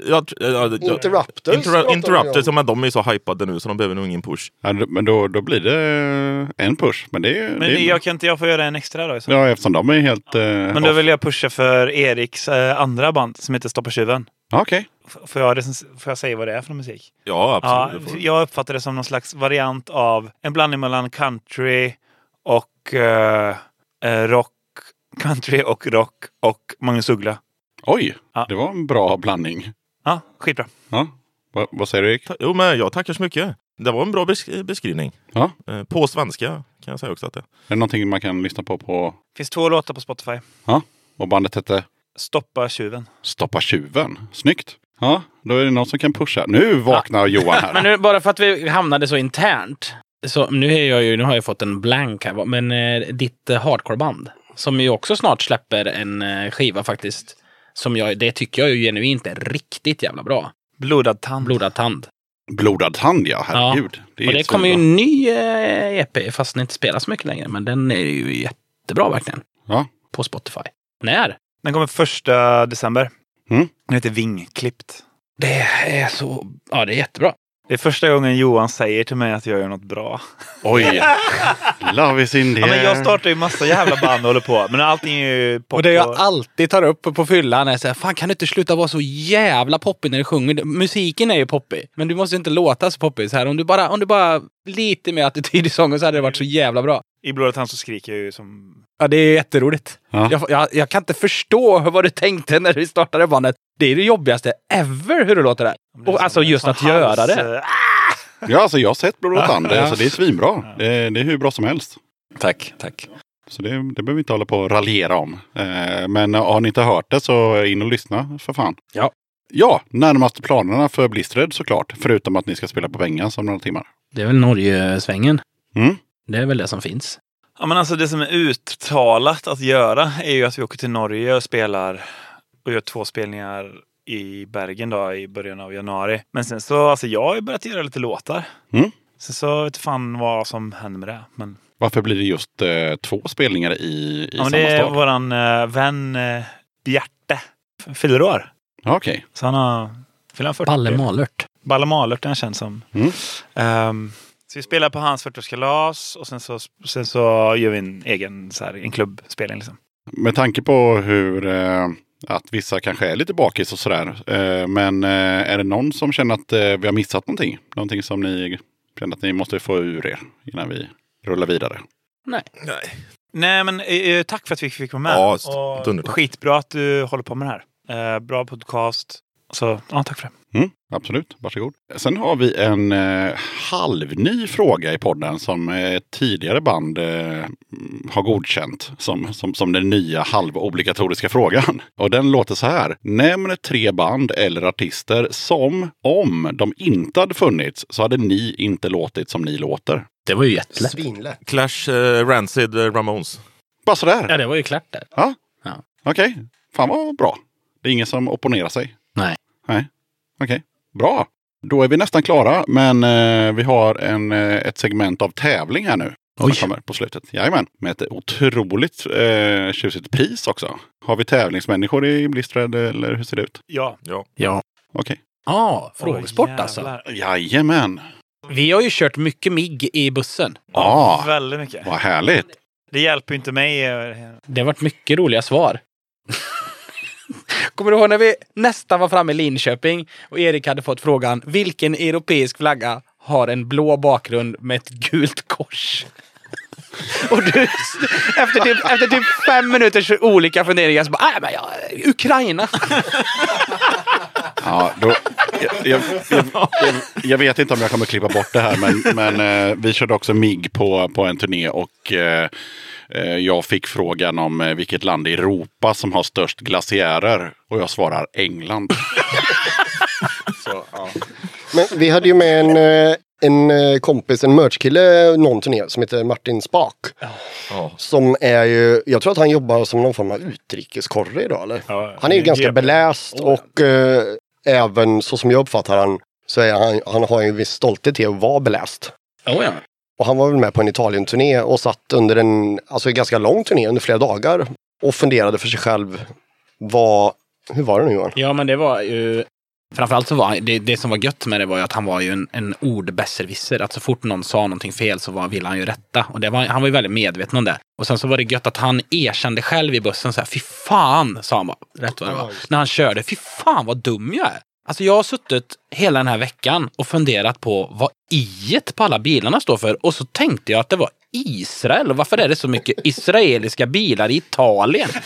Jag, jag, jag, Interrupters Interru- Interrupters, ja, men de är så hypade nu så de behöver nog ingen push. Ja, men då, då blir det en push. Men det, är- Men det är, jag kan inte jag få göra en extra då? Så. Ja, eftersom de är helt... Eh, Men då vill jag pusha för Eriks eh, andra band som heter Stoppa tjuven. Ja, Okej. F- Får jag, får jag säga vad det är för musik? Ja, Ja, absolut. du. jag uppfattar det som någon slags variant av en blandning mellan country och eh, eh, rock. Country och rock och Magnus Uggla. Oj, Ja. det var en bra blandning. Ja, skitbra. Ja. Va, vad säger du Erik? Ta- Jo, men jag tackar så mycket. Det var en bra besk- beskrivning. Ja. Eh, På svenska kan jag säga också att det Är det någonting man kan lyssna på på... finns två låtar på Spotify. Och bandet hette Stoppa tjuven. Stoppa tjuven. Snyggt. Ja, då är det någon som kan pusha. Nu vaknar Johan här. Men nu, bara för att vi hamnade så internt. Så nu, är jag ju, nu har jag fått en blank här. Men eh, ditt eh, hardcoreband. Som ju också snart släpper en eh, skiva faktiskt. Som jag, det tycker jag ju genuint är riktigt jävla bra. Blodad tand. Blodad tand. Blodad tand, ja. Herregud. är och det kommer ju en ny eh, EP fast den inte spelar så mycket längre. Men den är ju jättebra verkligen. Ja. På Spotify. När? Den kommer första december. Mm. Den heter Vingklippt. Det är så... Ja, det är jättebra. Det är första gången Johan säger till mig att jag gör något bra. Oj. Love is in the Ja, men jag startar ju massa jävla band och håller på. Men allting är ju pop. Och det jag alltid tar upp på fyllan är så här, fan kan du inte sluta vara så jävla poppig när du sjunger? Musiken är ju poppig, men du måste inte låta så poppig så här. Om du bara, om du bara lite mer attityd i sången så hade det varit så jävla bra. I Blodad tand så skriker jag ju som... Ja, det är jätteroligt. Ja. Jag, jag, jag kan inte förstå vad du tänkte när du startade bandet. Det är det jobbigaste ever hur du låter där. Det är Och alltså just att göra det. eh, Ja, alltså jag har sett tand. Ja. Alltså, det är svinbra. Det, är- det är hur bra som helst. Tack, tack. Så det, det behöver vi inte hålla på och raljera om. Eh, men har ni inte hört det så in och lyssna för fan. Ja. Ja, närmaste planerna för Blistered såklart. Förutom att ni ska spela på Vengan om några timmar. Det är väl Norge-svängen. Mm. Det är väl det som finns. Ja, men alltså det som är uttalat att göra är ju att vi åker till Norge och spelar och gör två spelningar i Bergen då i början av januari. Men sen så, alltså jag har ju börjat göra lite låtar. Mm. Sen så vet fan vad som händer med det. Men, Varför blir det just eh, två spelningar i, i ja, samma det är stad? våran eh, vän eh, Bjarte. Fyller år. Ja, Okej. Så han har... Fyller han 40? Balle Malört. Balle Malört är han känd som. Mm. Ehm, så vi spelar på hans 40-årskalas och sen så, sen så gör vi en egen så här, en klubbspelning. Liksom. Med tanke på hur eh, att vissa kanske är lite bakis och sådär. Eh, men eh, är det någon som känner att eh, vi har missat någonting? Någonting som ni känner att ni måste få ur er innan vi rullar vidare? Nej. Nej men eh, tack för att vi fick vara med. Ja, och skitbra att du håller på med det här. Bra podcast. Så ja, tack för det. Mm, absolut, varsågod. Sen har vi en eh, halvny fråga i podden som eh, ett tidigare band eh, har godkänt som, som, som den nya halvobligatoriska frågan. Och den låter så här. Nämn tre band eller artister som, om de inte hade funnits, så hade ni inte låtit som ni låter. Det var ju jättelätt. Svinlätt. Clash, eh, Rancid, eh, Ramones. Bara sådär. Ja, det var ju klart där. Ja. Ja. Okej, fan vad bra. Det är ingen som opponerar sig. Nej. Nej, okej. Bra. Då är vi nästan klara, men eh, vi har en, eh, ett segment av tävling här nu. Som Oj. kommer på slutet. Jajamän. Med ett otroligt eh, tjusigt pris också. Har vi tävlingsmänniskor i Blistered eller hur ser det ut? Ja. Ja. Ja. Okej. Ja, frågesport Åh, alltså. Jajamän. Vi har ju kört mycket MIG i bussen. Ja, Väldigt mycket. vad härligt. Det hjälper inte mig. eh, Det har varit mycket roliga svar. Kommer du ihåg när vi nästan var framme i Linköping och Erik hade fått frågan vilken europeisk flagga har en blå bakgrund med ett gult kors? Och du, efter typ, efter typ fem minuters olika funderingar så bara, nej men jag, Ukraina. Ja, då, jag, jag, jag, jag, vet inte om jag kommer klippa bort det här, men, men eh, vi körde också MIG på, på en turné och eh, jag fick frågan om eh, vilket land i Europa som har störst glaciärer. Och jag svarar England. Så, ja. Men vi hade ju med en, eh, en eh, kompis, en merchkille någon turné som heter Martin Spak. Ja. Som är ju, jag tror att han jobbar som någon form av utrikeskorre idag eller? Ja, Han är ju ganska det- beläst och eh, även så som jag uppfattar han så är han, han har ju en viss stolthet till att vara beläst. Oh, ja. Och han var väl med på en Italien-turné och satt under en, alltså en ganska lång turné under flera dagar och funderade för sig själv vad, hur var det nu Johan? ja, men det var ju... Framförallt så var han- det, det som var gött med det var ju att han var ju en, en ordbesserwisser. Att så fort någon sa någonting fel så var, ville han ju rätta. Och det var, han var ju väldigt medveten om det. Och sen så var det gött att han erkände själv i bussen så här, fy fan, sa han bara, rätt vad det var. När han körde, fy fan vad dum jag är. Alltså jag har suttit hela den här veckan och funderat på vad i på alla bilarna står för. Och så tänkte jag att det var Israel. Och varför är det så mycket israeliska bilar i Italien?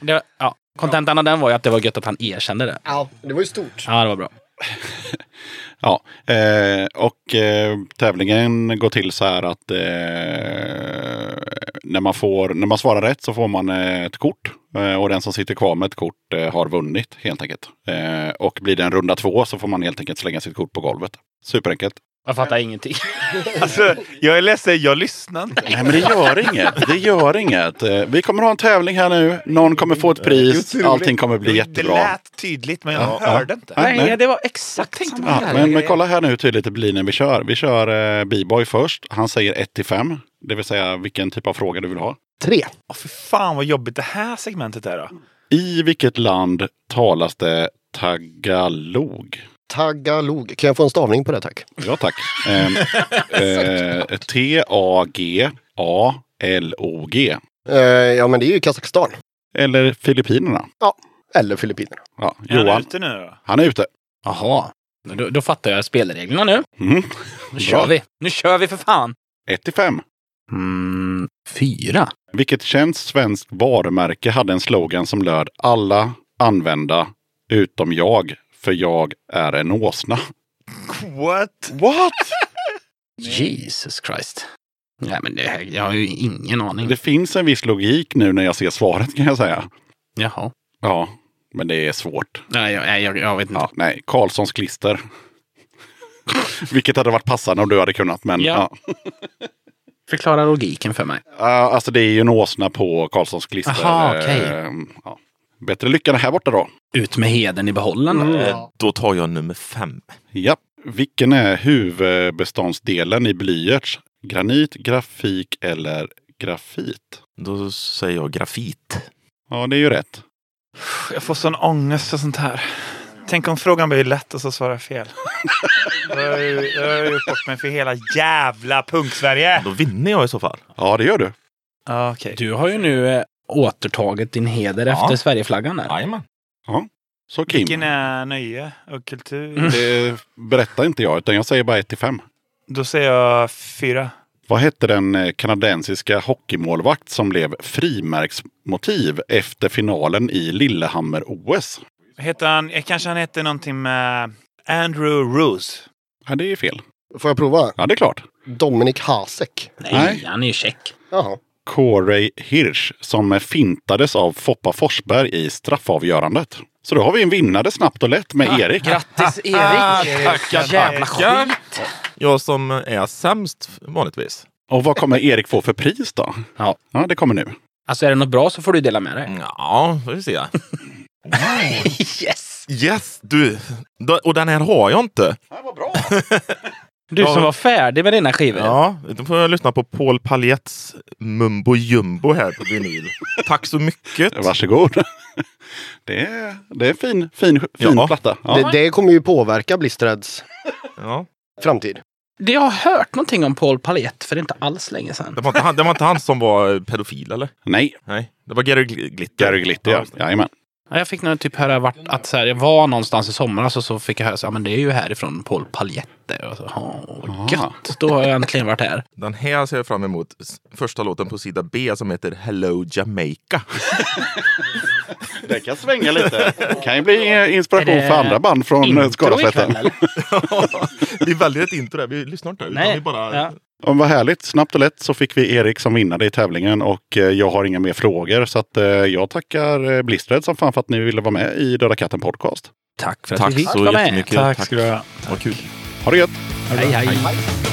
det, var- ja, kontentan av den var ju att det var gött att han erkände det. Ja, det var ju stort. Ja, det var bra. Ja, eh, och eh, tävlingen går till så här att eh, när, man får, när man svarar rätt så får man eh, ett kort. Eh, och den som sitter kvar med ett kort eh, har vunnit helt enkelt. Och blir det en runda två så får man helt enkelt slänga sitt kort på golvet. Superenkelt. Jag fattar ingenting. Alltså, jag är ledsen, jag lyssnar inte. Nej men det gör inget. Det gör inget. Eh, vi kommer ha en tävling här nu. Någon kommer få ett pris. Allting kommer bli Det jättebra. lät tydligt, men jag Ja, hörde ja. inte. Nej, Nej, det var exakt samma Ja, men, men kolla här nu hur tydligt det blir när vi kör. Vi kör eh, B-boy först. Han säger 1 till 5. Det vill säga vilken typ av fråga du vill ha. Tre. Åh, för fan vad jobbigt det här segmentet är då. I vilket land talas det tagalog? Tagalog. Kan jag få en stavning på det tack? Ja tack. Ehm, eh, T-A-G-A-L-O-G. Eh, ja men det är ju Kazakstan. Eller Filippinerna. Eller Filippinerna. Ja, Är han Johan, ute nu då? han är ute. Jaha. Då, då fattar jag spelreglerna nu. Mm. Nu kör vi. Nu kör vi för fan. 1 till 5. Mm, fyra. Vilket känt svenskt varumärke hade en slogan som löd alla använda utom jag, för jag är en åsna. What? What? Jesus Christ. Nej men det, här- jag har ju ingen aning. Det finns en viss logik nu när jag ser svaret kan jag säga. Jaha. Ja, men det är svårt. Nej, jag, jag, jag, jag vet inte. Ja, nej, Karlssons klister. Vilket hade varit passande om du hade kunnat. Men, Ja. ja. Förklara logiken för mig. Ja, alltså det är ju en åsna på Karlssons klister. Aha, okej. Ehm, ja. Bättre lycka här borta då. Ut med heden i behållaren då. Eh, Då tar jag nummer fem. Ja. Vilken är huvudbeståndsdelen i blyerts? Granit, grafik eller grafit? Då säger jag grafit. Ja, det är ju rätt. Jag får sån ångest och sånt här. Tänk om frågan blir lätt och så svarar jag fel. Då har jag ju- då har jag gjort bort mig för hela jävla punk-Sverige. Då vinner jag i så fall. Ja, det gör du. Okej. Du har ju nu eh, återtagit din heder Ja. efter Sverigeflaggan där. Jajamän. Så Kim, Vilken är nöje och kultur? det berättar inte jag, utan jag säger bara 1 till 5. Då säger jag fyra. Vad hette den eh, kanadensiska hockeymålvakt som blev frimärksmotiv efter finalen i Lillehammer-OS? Heter han, eh, kanske han heter någonting med Andrew Rose. Ja, det är fel. Får jag prova? Ja, det är klart. Dominik Hasek. Nej, Nej. han är ju check. Jaha. Corey Hirsch som fintades av Foppa Forsberg i straffavgörandet. Så då har vi en vinnare snabbt och lätt med Erik. Grattis Erik! Jävla skit! Jag som är sämst vanligtvis. Och vad kommer Erik få för pris då? Ja. Ja, det kommer nu. Alltså är det något bra så får du dela med dig. Ja, får vi se. Yes! Yes, du. Och den här har jag inte. Ja, vad bra. Du Ja. som var färdig med dina skivor. Ja, då får jag lyssna på Paul Paljets Mumbo Jumbo här på vinyl. Tack så mycket. Varsågod. Det är, det är fin, fin, fin Ja. platta. Ja. Det, det kommer ju påverka Blisterheads Ja. framtid. Det jag har hört någonting om Paul Palette för inte alls länge sedan. Det var, inte han, det var inte han som var pedofil eller? Nej, Nej, det var Gary Gl- Glitter. Gary Glitter, ja. Jajamän. Ja, Jag fick nog typ höra vart, att så här, jag var någonstans i somras och så fick jag höra men det är ju härifrån Paul Palette. Och så, åh, gött, då har jag äntligen varit här. Den här ser jag fram emot. Första låten på sida B som heter Hello Jamaica. Det kan svänga lite. Det kan ju bli eh, inspiration det för andra band från eller? vi väljer ett intro där. Vi lyssnar inte. Utan vi bara... Ja. Ja, vad härligt. Snabbt och lätt så fick vi Erik som vinnare i tävlingen och eh, jag har inga mer frågor. Så att, eh, jag tackar eh, Blistered som fan för att ni ville vara med i Döda katten podcast. Tack för att Tack vi fick så vara med. jättemycket. Tack ska du ha. Vad kul. Ha det gött! Hej, hej. The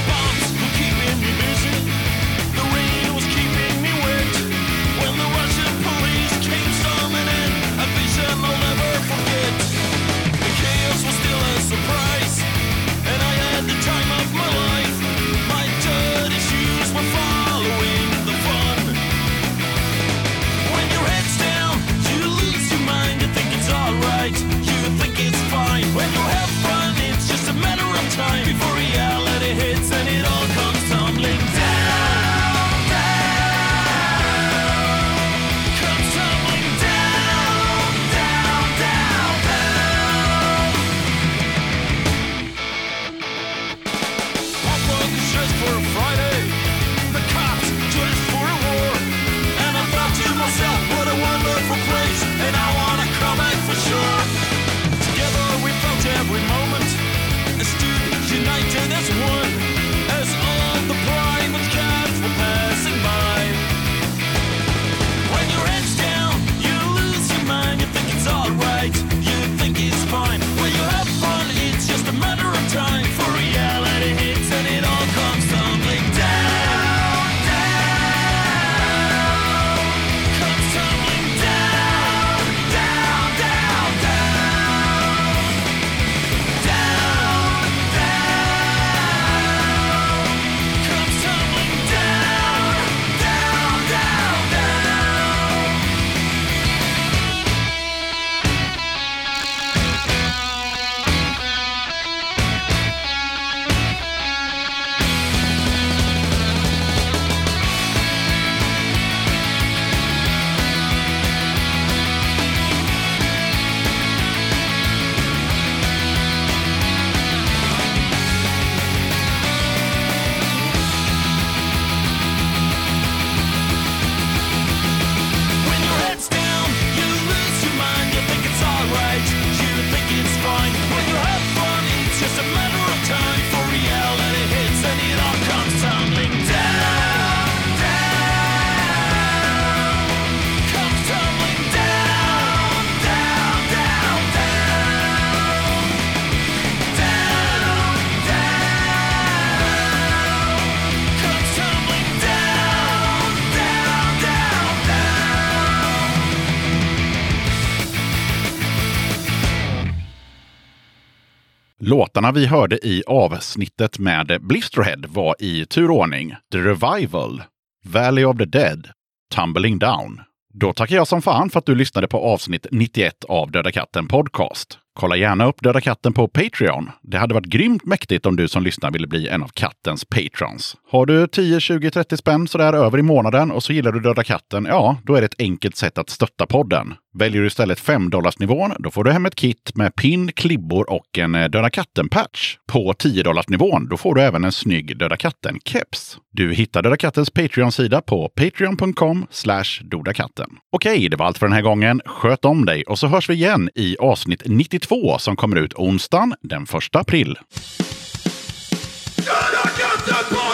Låtarna vi hörde i avsnittet med Blisterhead var i turordning The Revival, Valley of the Dead, Tumbling Down. Då tackar jag som fan för att du lyssnade på avsnitt 91 av Döda katten Podcast. Kolla gärna upp Döda katten på Patreon. Det hade varit grymt mäktigt om du som lyssnar ville bli en av kattens patrons. Har du 10, 20, 30 spänn sådär över i månaden och så gillar du Döda katten, ja, då är det ett enkelt sätt att stötta podden. Väljer du istället 5 nivån då får du hem ett kit med pin, klibbor och en eh, Döda katten-patch. På 10 nivån då får du även en snygg Döda katten-keps. Du hittar Döda kattens Patreon-sida på patreon.com slash dodakatten. Okej, det var allt för den här gången. Sköt om dig och så hörs vi igen i avsnitt 92 som kommer ut onsdagen den 1 april. Döda katten